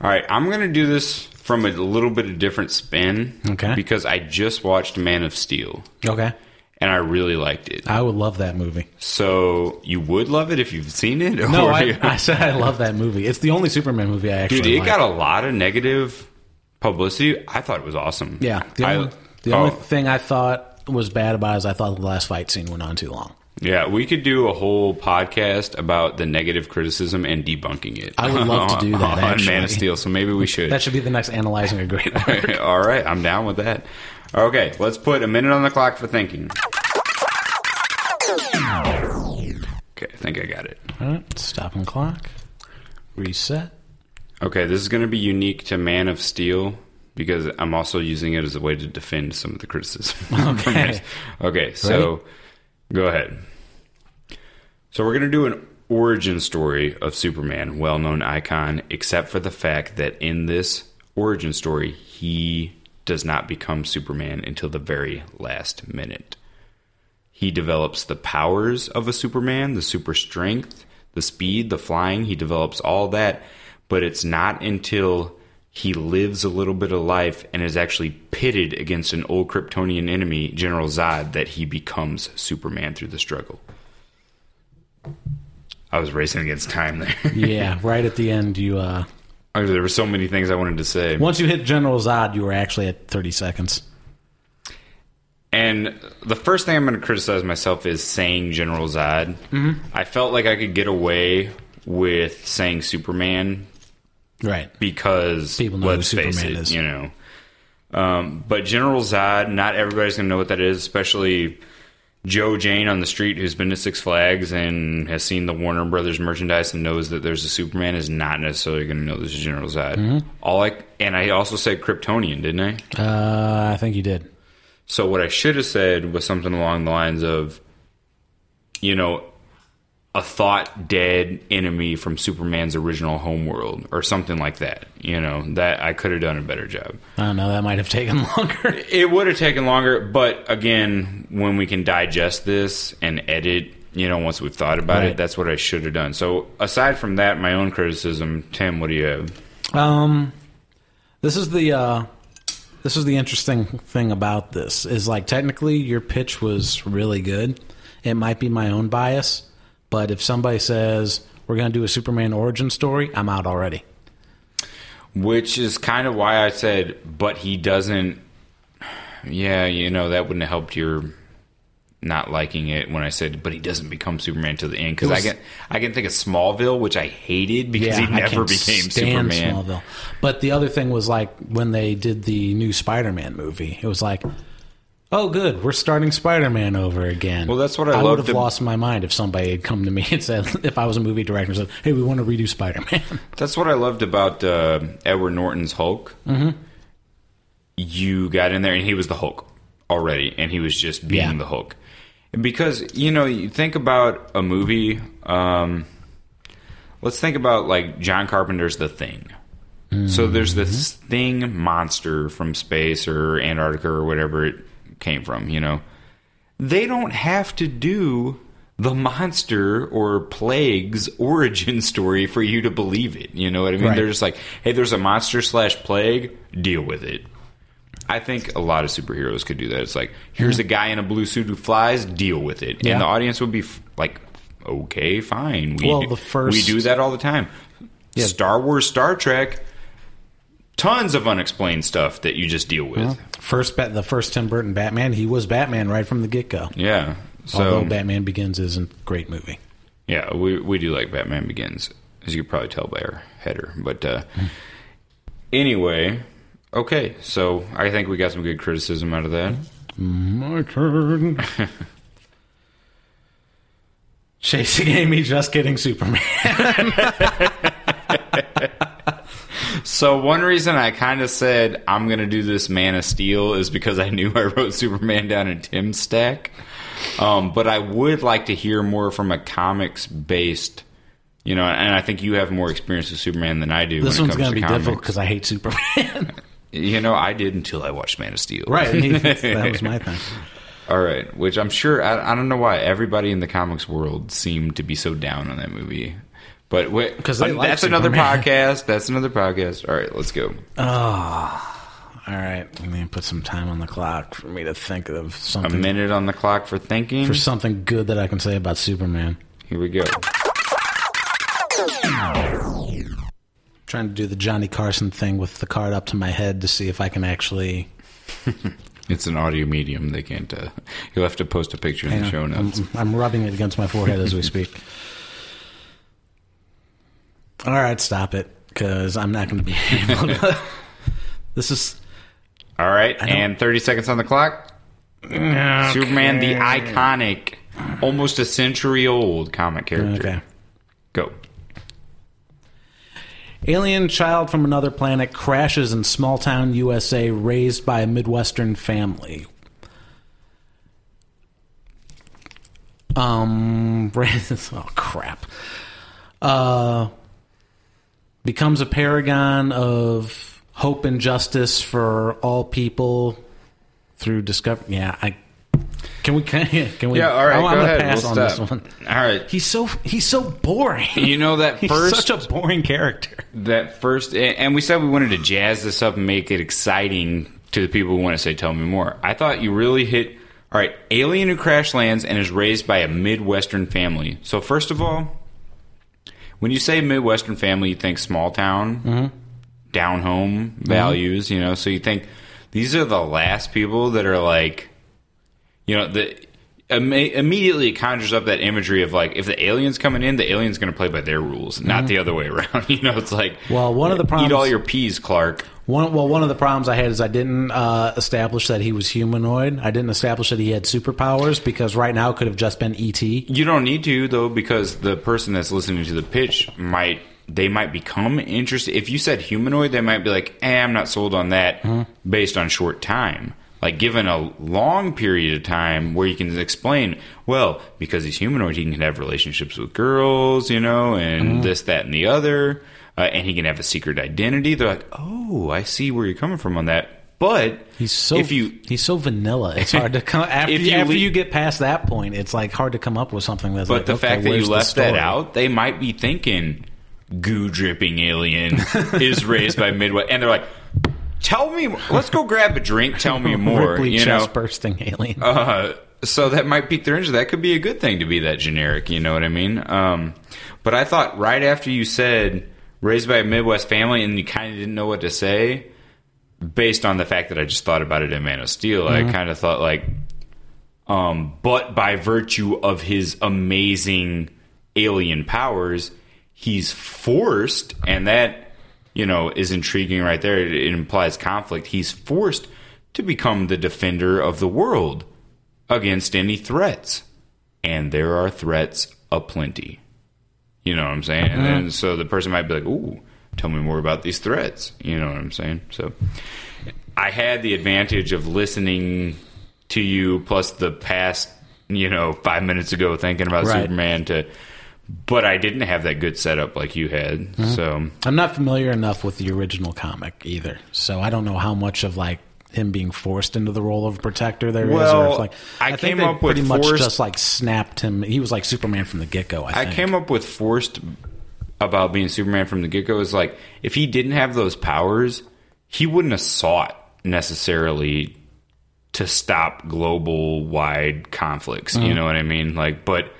All right, I'm gonna do this from a little bit of different spin. Okay. Because I just watched Man of Steel Okay, and I really liked it. I would love that movie. So you would love it if you've seen it. No, I, I said I love that movie. It's the only Superman movie I actually Dude, it like. got a lot of negative publicity. I thought it was awesome. yeah. The I- only, oh, only thing I thought was bad about it is I thought the last fight scene went on too long. Yeah, we could do a whole podcast about the negative criticism and debunking it. I would love to do that, on Man of Steel. So maybe we should. That should be the next analyzing a great work. All right, I'm down with that. Okay, let's put a minute on the clock for thinking. Okay, I think I got it. All right, stopping clock. Reset. Okay, this is going to be unique to Man of Steel because I'm also using it as a way to defend some of the criticism. Okay. Okay, so go ahead. So we're going to do an origin story of Superman, well-known icon, except for the fact that in this origin story, he does not become Superman until the very last minute. He develops the powers of a Superman, the super strength, the speed, the flying. He develops all that, but it's not until he lives a little bit of life and is actually pitted against an old Kryptonian enemy, General Zod, that he becomes Superman through the struggle. I was racing against time there. Yeah, right at the end, you uh, there were so many things I wanted to say. once you hit General Zod, you were actually at 30 seconds. And the first thing I'm going to criticize myself is saying General Zod. Mm-hmm. I felt like I could get away with saying Superman Right. because People know let's face Superman it, is. you know. Um, but General Zod, not everybody's going to know what that is, especially Joe Jane on the street who's been to Six Flags and has seen the Warner Brothers merchandise and knows that there's a Superman is not necessarily going to know this is General Zod. Mm-hmm. All I and I also said Kryptonian, didn't I? Uh, I think you did. So what I should have said was something along the lines of, you know, a thought dead enemy from Superman's original homeworld or something like that. You know, that I could have done a better job. I don't know. That might have taken longer. It would have taken longer, but again, when we can digest this and edit, you know, once we've thought about Right. it, that's what I should have done. So aside from that, my own criticism, Tim, what do you have? Um, this is the uh, this is the interesting thing about this is like technically your pitch was really good. It might be my own bias, but if somebody says we're going to do a Superman origin story, I'm out already. Which is kind of why I said, but he doesn't. Yeah, you know that wouldn't have helped your not liking it when I said, but he doesn't become Superman till the end because I can I can think of Smallville, which I hated because Yeah, he never became Superman. Smallville. But the other thing was like when they did the new Spider-Man movie, it was like, oh, good, we're starting Spider-Man over again. Well, that's what I I would have lost my mind if somebody had come to me and said, if I was a movie director, and said, hey, we want to redo Spider-Man. That's what I loved about uh, Edward Norton's Hulk. Mm-hmm. You got in there, and he was the Hulk already, and he was just being Yeah. the Hulk. Because you know, you think about a movie. Um, let's think about like John Carpenter's The Thing. So there's this thing monster from space or Antarctica or whatever it came from. You know, they don't have to do the monster or plague's origin story for you to believe it. You know what I mean? Right. They're just like, hey, there's a monster slash plague, deal with it. I think a lot of superheroes could do that. It's like, here's mm-hmm. a guy in a blue suit who flies, deal with it. Yeah. And the audience would be f- like, okay, fine. We Well, do, the first- we do that all the time. Star Wars, Star Trek, tons of unexplained stuff that you just deal with. First, Bat- the first Tim Burton Batman, he was Batman right from the get go. Yeah. So Although Batman Begins isn't a great movie. Yeah, we we do like Batman Begins, as you could probably tell by our header. But uh, anyway, okay. So I think we got some good criticism out of that. My turn. Chasing Amy, just kidding, Superman. So one reason I kind of said I'm going to do this Man of Steel is because I knew I wrote Superman down in Tim's stack. Um, but I would like to hear more from a comics based. You know, and I think you have more experience with Superman than I do. this when it one's comes going to to be comics. difficult because I hate Superman. You know, I did until I watched Man of Steel. right. That was my thing. All right, which I'm sure I, I don't know why everybody in the comics world seemed to be so down on that movie, but wait, 'Cause they uh, like that's another podcast. That's another podcast. All right, let's go. Oh, all right. Let me put some time on the clock for me to think of something. A minute on the clock for thinking. For something good that I can say about Superman. Here we go. trying to do the Johnny Carson thing with the card up to my head to see if I can actually. It's an audio medium. They can't. Uh, you'll have to post a picture in the show I'm, notes. I'm rubbing it against my forehead as we speak. All right, stop it, because I'm not going to be able to. This is All right, and 30 seconds on the clock. Superman, the iconic, almost a century old comic character. okay. Go. Alien child from another planet crashes in small town USA, raised by a Midwestern family. Um, oh crap. Uh, becomes a paragon of hope and justice for all people through discovery. Yeah, I can we can, can we? Yeah, all right, I'm go ahead. pass We'll on stop. this one. All right. He's so he's so boring. You know that He's first such a boring character. that first and we said we wanted to jazz this up and make it exciting to the people who want to say tell me more i thought you really hit all right alien who crash lands and is raised by a midwestern family so first of all when you say midwestern family you think small town mm-hmm. down home mm-hmm. values you know? So you think these are the last people that are like you know the imme- immediately it conjures up that imagery of like if the aliens coming in, the aliens going to play by their rules, not the other way around. you know, it's like Mm-hmm. Well, one of the problems, eat all your peas, Clark. One, well, one of the problems I had is I didn't uh, establish that he was humanoid. I didn't establish that he had superpowers because right now it could have just been ET. You don't need to though, because the person that's listening to the pitch might they might become interested. If you said humanoid, they might be like, "Eh, I'm not sold on that," Mm-hmm. based on short time. Like given a long period of time where you can explain, well, because he's humanoid, he can have relationships with girls, you know, and Mm-hmm. this, that, and the other, uh, and he can have a secret identity. They're like, "Oh, I see where you're coming from on that." But He's so if you he's so vanilla. It's hard to come after, If you, after you get past that point. It's like hard to come up with something that's. But like, the okay, fact that you left that out, they might be thinking goo dripping alien is raised by Midwest, and they're like, "Tell me, let's go grab a drink. Tell me more." Ripley you know, bursting alien. uh, so that might pique their interest. That could be a good thing to be that generic. You know what I mean? Um, but I thought right after you said raised by a Midwest family, and you kind of didn't know what to say, based on the fact that I just thought about it in Man of Steel, I kind of thought like, um, but by virtue of his amazing alien powers, he's forced, and that you know is intriguing right there. It, it implies conflict. He's forced to become the defender of the world against any threats, and there are threats aplenty. You know what I'm saying? And then uh-huh. so the person might be like, "Ooh, tell me more about these threats." You know what I'm saying? So I had the advantage of listening to you plus the past, you know, 5 minutes ago thinking about Right. Superman to but I didn't have that good setup like you had. Uh-huh. So I'm not familiar enough with the original comic either, so I don't know how much of like him being forced into the role of protector there is, or Well, if like I think came they up with pretty much just like snapped him. He was like Superman from the get go. I, I came up with forced about being Superman from the get go is like if he didn't have those powers, he wouldn't have sought necessarily to stop global wide conflicts. You uh-huh. know what I mean? Like, but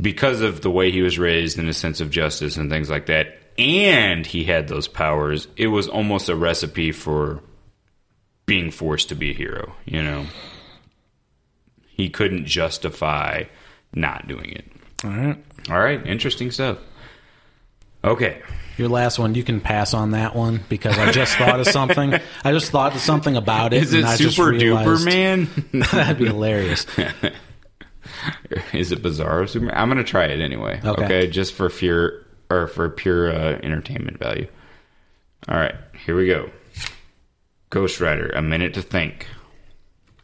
because of the way he was raised and his sense of justice and things like that, and he had those powers, it was almost a recipe for being forced to be a hero. You know, he couldn't justify not doing it. All right, All right, interesting stuff. Okay, your last one, you can pass on that one because I just thought of something. I just thought of something about it. is it and I just super duper man? That'd be hilarious. is it bizarre? I'm gonna try it anyway. Okay. Okay, just for fear or for pure uh, entertainment value. All right, here we go. Ghost Rider, a minute to think.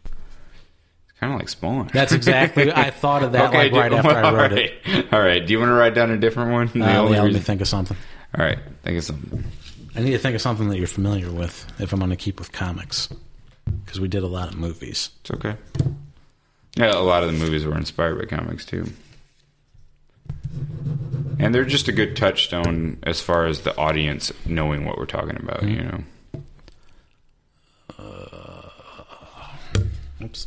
It's kind of like Spawn. That's exactly. I thought of that like do- right after I wrote it. All right. Do you want to write down a different one? The Uh, only yeah, let me think of something. All right, think of something. I need to think of something that you're familiar with if I'm going to keep with comics because we did a lot of movies. It's okay. Yeah, a lot of the movies were inspired by comics too. And they're just a good touchstone as far as the audience knowing what we're talking about, you know. Oops.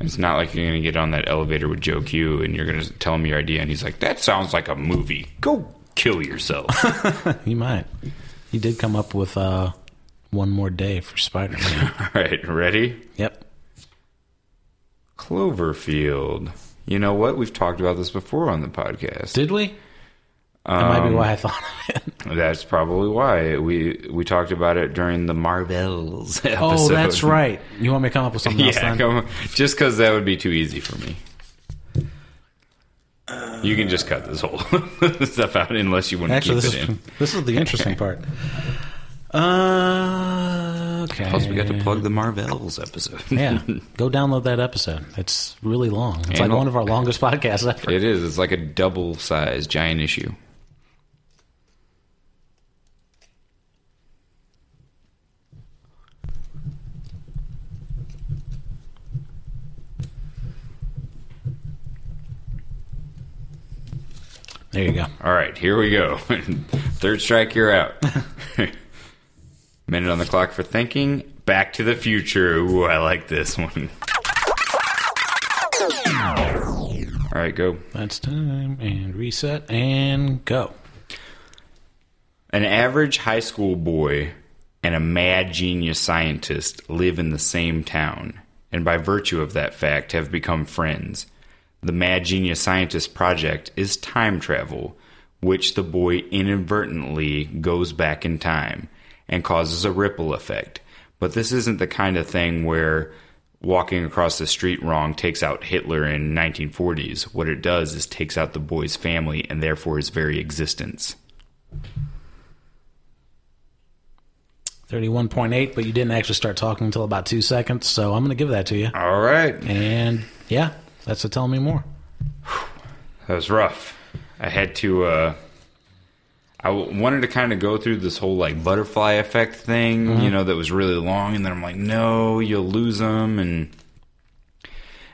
It's not like you're going to get on that elevator with Joe Q and you're going to tell him your idea and he's like, "That sounds like a movie. Go kill yourself." He might. He did come up with uh, one more day for Spider Man. All right, ready? yep. Cloverfield. You know what? We've talked about this before on the podcast. Did we? That might Um, be why I thought of it. That's probably why we we talked about it during the Marvels episode. Oh, that's right. You want me to come up with something else Yeah, come on. just because that would be too easy for me. You can just cut this whole stuff out unless you want to keep this it is in. this is the interesting part. Uh, okay. Plus, we got to plug the Marvels episode. Yeah, go download that episode. It's really long. It's like one of our longest podcasts ever. it is. It's like a double size giant issue. There you go. All right, here we go. Third strike, you're out. Minute on the clock for thinking. Back to the future. Ooh, I like this one. All right, go. That's time and reset and go. An average high school boy and a mad genius scientist live in the same town, and by virtue of that fact have become friends. The Mad Genius Scientist project is time travel, which the boy inadvertently goes back in time and causes a ripple effect. But this isn't the kind of thing where walking across the street wrong takes out Hitler in 1940s. What it does is takes out the boy's family and therefore his very existence. 31.8, but you didn't actually start talking until about two seconds, so I'm going to give that to you. All right. And yeah, that's a tell me more. That was rough. I had to. uh I wanted to kind of go through this whole like butterfly effect thing, you know, that was really long, and then I'm like, no, you'll lose them, and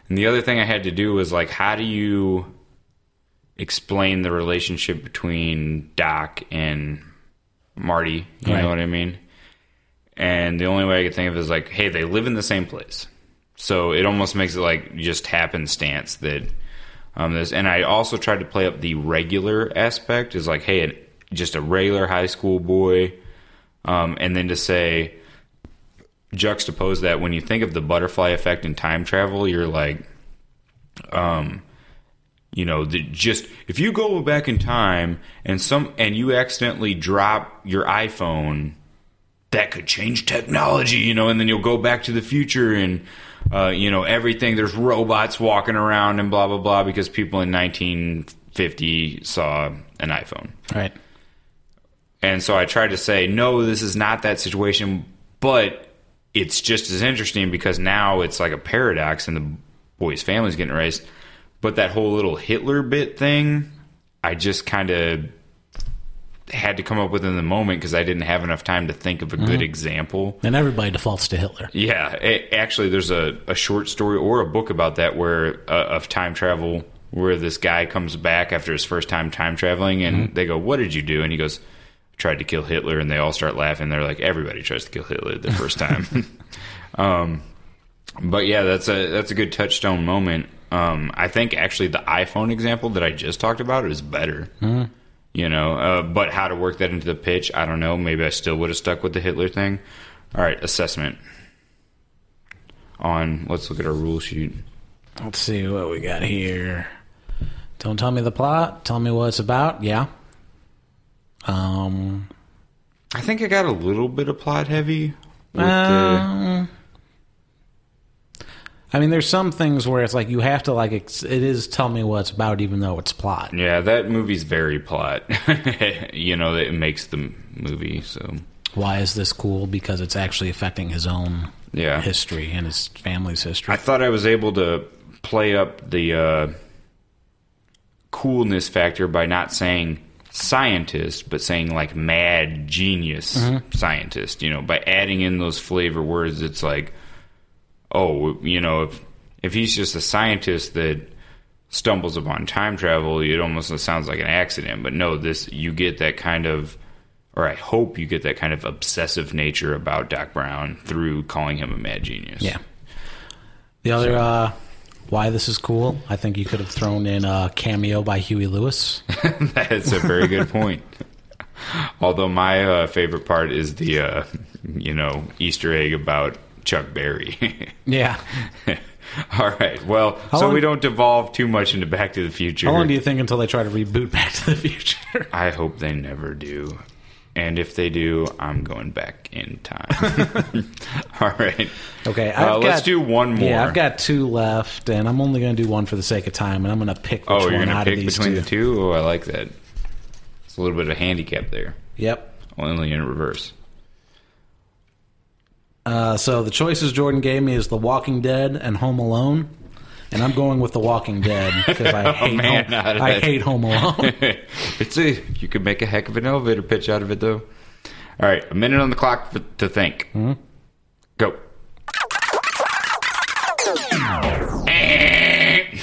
and the other thing I had to do was like, how do you explain the relationship between Doc and Marty? You Right. know what I mean? And the only way I could think of is like, hey, they live in the same place, so it almost makes it like just happenstance that um, this. And I also tried to play up the regular aspect, is like, hey, an, just a regular high school boy, um, and then to say juxtapose that when you think of the butterfly effect in time travel, you're like, um, you know, the, just if you go back in time and some and you accidentally drop your iPhone, that could change technology, you know, and then you'll go back to the future and uh, you know everything. There's robots walking around and blah blah blah because people in 1950 saw an iPhone. Right. And so I tried to say, no, this is not that situation, but it's just as interesting because now it's like a paradox and the boy's family's getting erased. But that whole little Hitler bit thing, I just kind of had to come up with in the moment because I didn't have enough time to think of a good example. And everybody defaults to Hitler. Yeah, a- actually, there's a, a short story or a book about that where uh, of time travel, where this guy comes back after his first time time traveling, and they go, "What did you do?" And he goes, "Tried to kill Hitler," and they all start laughing. They're like, "Everybody tries to kill Hitler the first time." um, but yeah, that's a that's a good touchstone moment. Um, I think actually the iPhone example that I just talked about is better. You know, uh, but how to work that into the pitch, I don't know. Maybe I still would have stuck with the Hitler thing. All right, assessment on. Let's look at our rule sheet. Let's see what we got here. Don't tell me the plot. Tell me what it's about. Yeah. Um. I think I got a little bit of plot heavy. Um, I mean, there's some things where it's like you have to like it is tell me what it's about, even though it's plot. yeah, that movie's very plot. you know, it makes the movie. So Why is this cool? Because it's actually affecting his own yeah, history and his family's history. I thought I was able to play up the uh, coolness factor by not saying scientist, but saying like mad genius scientist. You know, by adding in those flavor words, it's like, oh, you know, if if he's just a scientist that stumbles upon time travel, it almost sounds like an accident. But no, this you get that kind of, or I hope you get that kind of obsessive nature about Doc Brown through calling him a mad genius. yeah. The other uh, why this is cool, I think you could have thrown in a cameo by Huey Lewis. That's a very good point. Although my uh, favorite part is the, uh, you know, Easter egg about Chuck Berry. yeah. All right. Well, How so long- we don't devolve too much into Back to the Future. How long do you think until they try to reboot Back to the Future? I hope they never do. And if they do, I'm going back in time. All right. Okay, Uh, I've let's got- do one more. Yeah, I've got two left, and I'm only going to do one for the sake of time, and I'm going to pick which oh, you're one going to out pick of these between two. the two? Oh, I like that. It's a little bit of a handicap there. Yep. Only in reverse. Uh, so the choices Jordan gave me is The Walking Dead and Home Alone, and I'm going with The Walking Dead because I oh, hate Oh, man, home, I hate Home Alone. it's a you could make a heck of an elevator pitch out of it though. All right, a minute on the clock for, to think. Hmm? Go.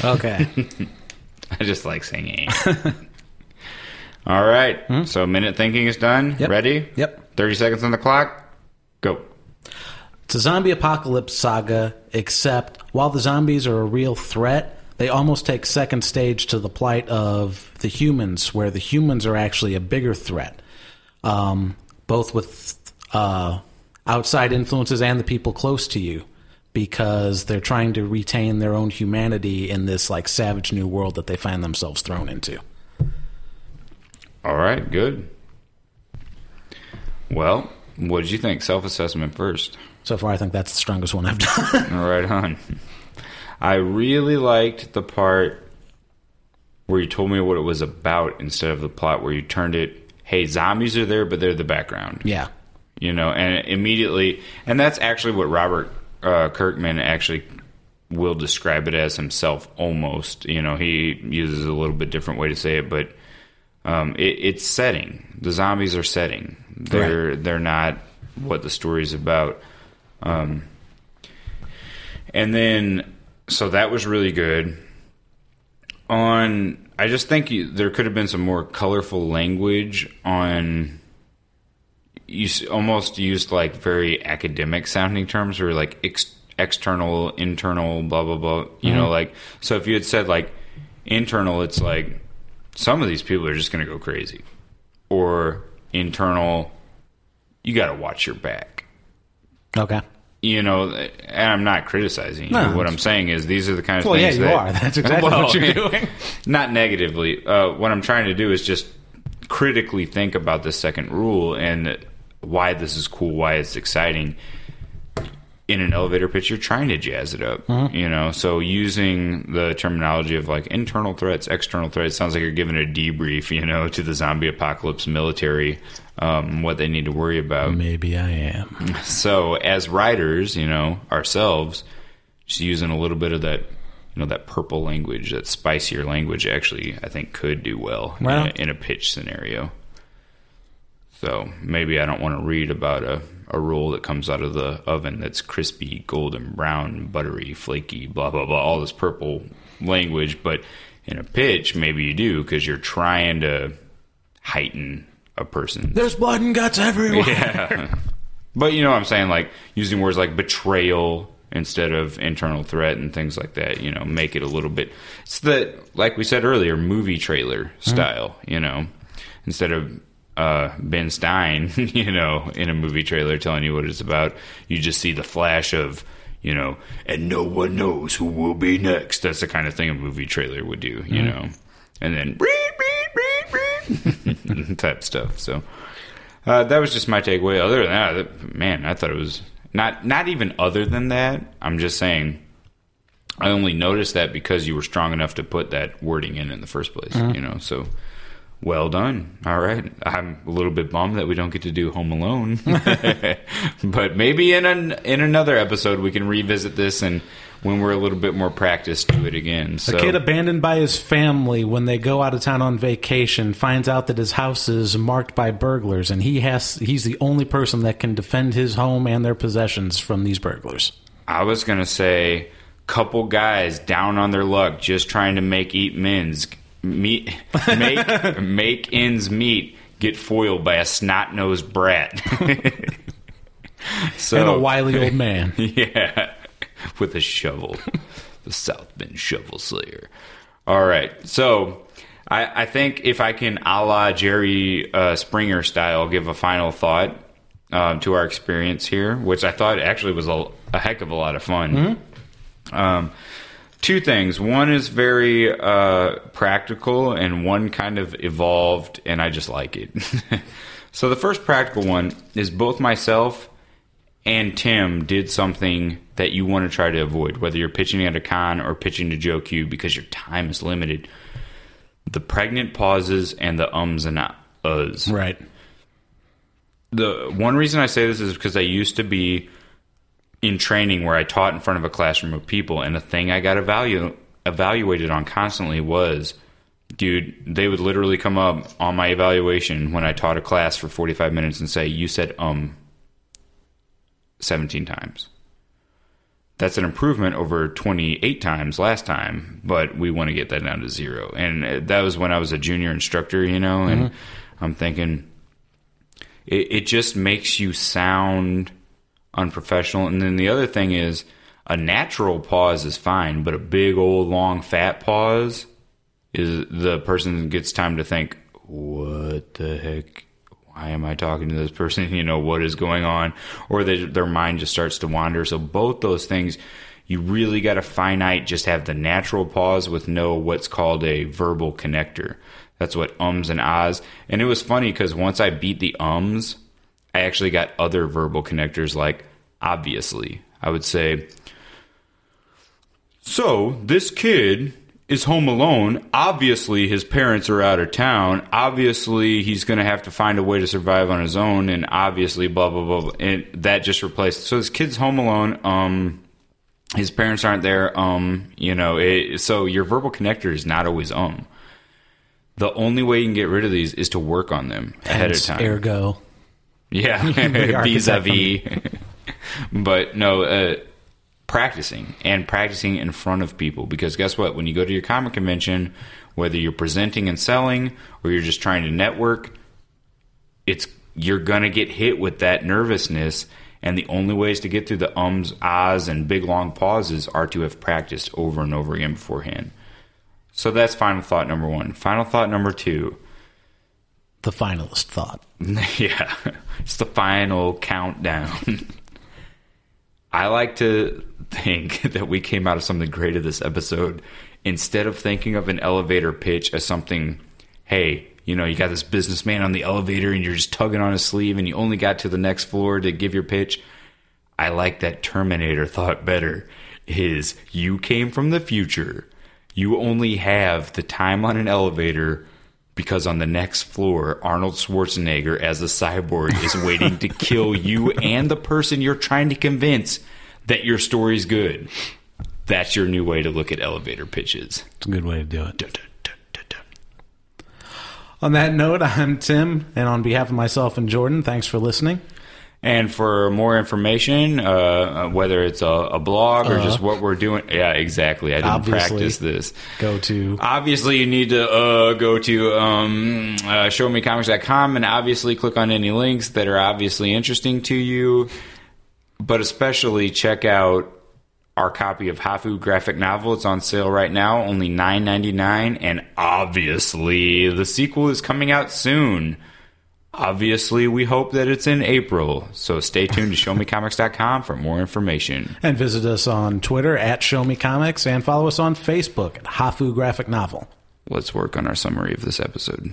okay. I just like singing. All right, hmm? so minute thinking is done. Yep. Ready? Yep. Thirty seconds on the clock. Go. It's a zombie apocalypse saga, except while the zombies are a real threat, they almost take second stage to the plight of the humans, where the humans are actually a bigger threat. Um, both with uh, outside influences and the people close to you because they're trying to retain their own humanity in this like savage new world that they find themselves thrown into. All right, good. Well, what did you think? Self assessment first. So far, I think that's the strongest one I've done. All right, on. I really liked the part where you told me what it was about instead of the plot where you turned it, hey, zombies are there, but they're the background. yeah. you know, and immediately, and that's actually what Robert uh, Kirkman actually will describe it as himself. Almost, you know, he uses a little bit different way to say it, but um, it, it's setting. The zombies are setting. They're they're not what the story's about. Um, and then, so that was really good. On, I just think you, there could have been some more colorful language on you almost used like very academic sounding terms or like ex- external, internal, blah blah blah. You know, like so if you had said like internal, it's like some of these people are just going to go crazy, or internal, you got to watch your back. Okay. You know, and I'm not criticizing you. No. What I'm saying is these are the kind of Well, yeah, things you that are. That's exactly what you're doing. not negatively. Uh, what I'm trying to do is just critically think about the second rule and why this is cool, why it's exciting. In an elevator pitch, you're trying to jazz it up, you know. So using the terminology of like internal threats, external threats sounds like you're giving a debrief, you know, to the zombie apocalypse military, um, what they need to worry about. Maybe I am. So as writers, you know, ourselves, just using a little bit of that, you know, that purple language, that spicier language, actually, I think could do well in, a, in a pitch scenario. So maybe I don't want to read about a, a roll that comes out of the oven that's crispy, golden brown, buttery, flaky, blah blah blah, all this purple language. But in a pitch, maybe you do because you're trying to heighten a person. There's blood and guts everywhere. yeah. But you know what I'm saying? Like using words like betrayal instead of internal threat and things like that, you know, make it a little bit it's the like we said earlier, movie trailer style, you know. Instead of uh, Ben Stein, you know, in a movie trailer telling you what it's about, you just see the flash of, you know, and no one knows who will be next. That's the kind of thing a movie trailer would do, you know. And then type stuff. So uh, that was just my takeaway. Other than that, that- man, I thought it was not not even other than that. I'm just saying. I only noticed that because you were strong enough to put that wording in in the first place. You know, so well done. All right, I'm a little bit bummed that we don't get to do Home Alone, but maybe in an in another episode we can revisit this and when we're a little bit more practiced do it again. So A kid abandoned by his family when they go out of town on vacation finds out that his house is marked by burglars and he has he's the only person that can defend his home and their possessions from these burglars. I was gonna say, couple guys down on their luck, just trying to make eat mins, meet, make make ends meet, get foiled by a snot nosed brat. so and a wily old man. yeah, with a shovel, the South Bend Shovel Slayer. All right, so I, I think if I can, a la Jerry uh, Springer style, give a final thought um, to our experience here, which I thought actually was a, a heck of a lot of fun. Um, two things. One is very uh, practical, and one kind of evolved, and I just like it. so the first practical one is both myself and Tim did something that you want to try to avoid, whether you're pitching at a con or pitching to Joe Q, because your time is limited. The pregnant pauses and the ums and uhs Right. the one reason I say this is because I used to be in training where I taught in front of a classroom of people, and the thing I got evalu- evaluated on constantly was, dude, they would literally come up on my evaluation when I taught a class for 45 minutes and say, You said um 17 times. That's an improvement over 28 times last time, but we want to get that down to zero. And uh, that was when I was a junior instructor, you know, and I'm thinking, it, it just makes you sound unprofessional. And then the other thing is a natural pause is fine, but a big old long fat pause is the person gets time to think, what the heck? Why am I talking to this person? You know, what is going on? Or they, their mind just starts to wander. So both those things, you really got to finite, just have the natural pause with no what's called a verbal connector. That's what ums and ahs. And it was funny because once I beat the ums, I actually got other verbal connectors like obviously. I would say, so this kid is home alone. Obviously, his parents are out of town. Obviously, he's going to have to find a way to survive on his own. And obviously, blah blah blah. blah. And that just replaced. So this kid's home alone. Um, his parents aren't there. Um, you know. It, so your verbal connector is not always um. The only way you can get rid of these is to work on them ahead Hence, of time. Ergo. Yeah, vis-a-vis. but no, uh, practicing and practicing in front of people because guess what? When you go to your comic convention, whether you're presenting and selling or you're just trying to network, it's you're gonna get hit with that nervousness. And the only ways to get through the ums, ahs, and big long pauses are to have practiced over and over again beforehand. So that's final thought number one. Final thought number two. The finalist thought. Yeah, it's the final countdown. I like to think that we came out of something great of this episode. Instead of thinking of an elevator pitch as something, hey, you know, you got this businessman on the elevator and you're just tugging on his sleeve and you only got to the next floor to give your pitch. I like that Terminator thought better. Is you came from the future. You only have the time on an elevator because on the next floor, Arnold Schwarzenegger as a cyborg is waiting to kill you and the person you're trying to convince that your story's good. That's your new way to look at elevator pitches. It's a good way to do it. On that note, I'm Tim, and on behalf of myself and Jordan, thanks for listening. And for more information, uh, whether it's a, a blog or just what we're doing, yeah, exactly. I didn't practice this. Go to Obviously, you need to uh, go to um, uh, showmecomics.com and obviously click on any links that are obviously interesting to you. But especially check out our copy of Hafu graphic novel. It's on sale right now, only nine ninety nine. And obviously, the sequel is coming out soon. Obviously, we hope that it's in April. So stay tuned to showmecomics.com for more information. and visit us on Twitter at Show Me Comics and follow us on Facebook at Hafu Graphic Novel. Let's work on our summary of this episode.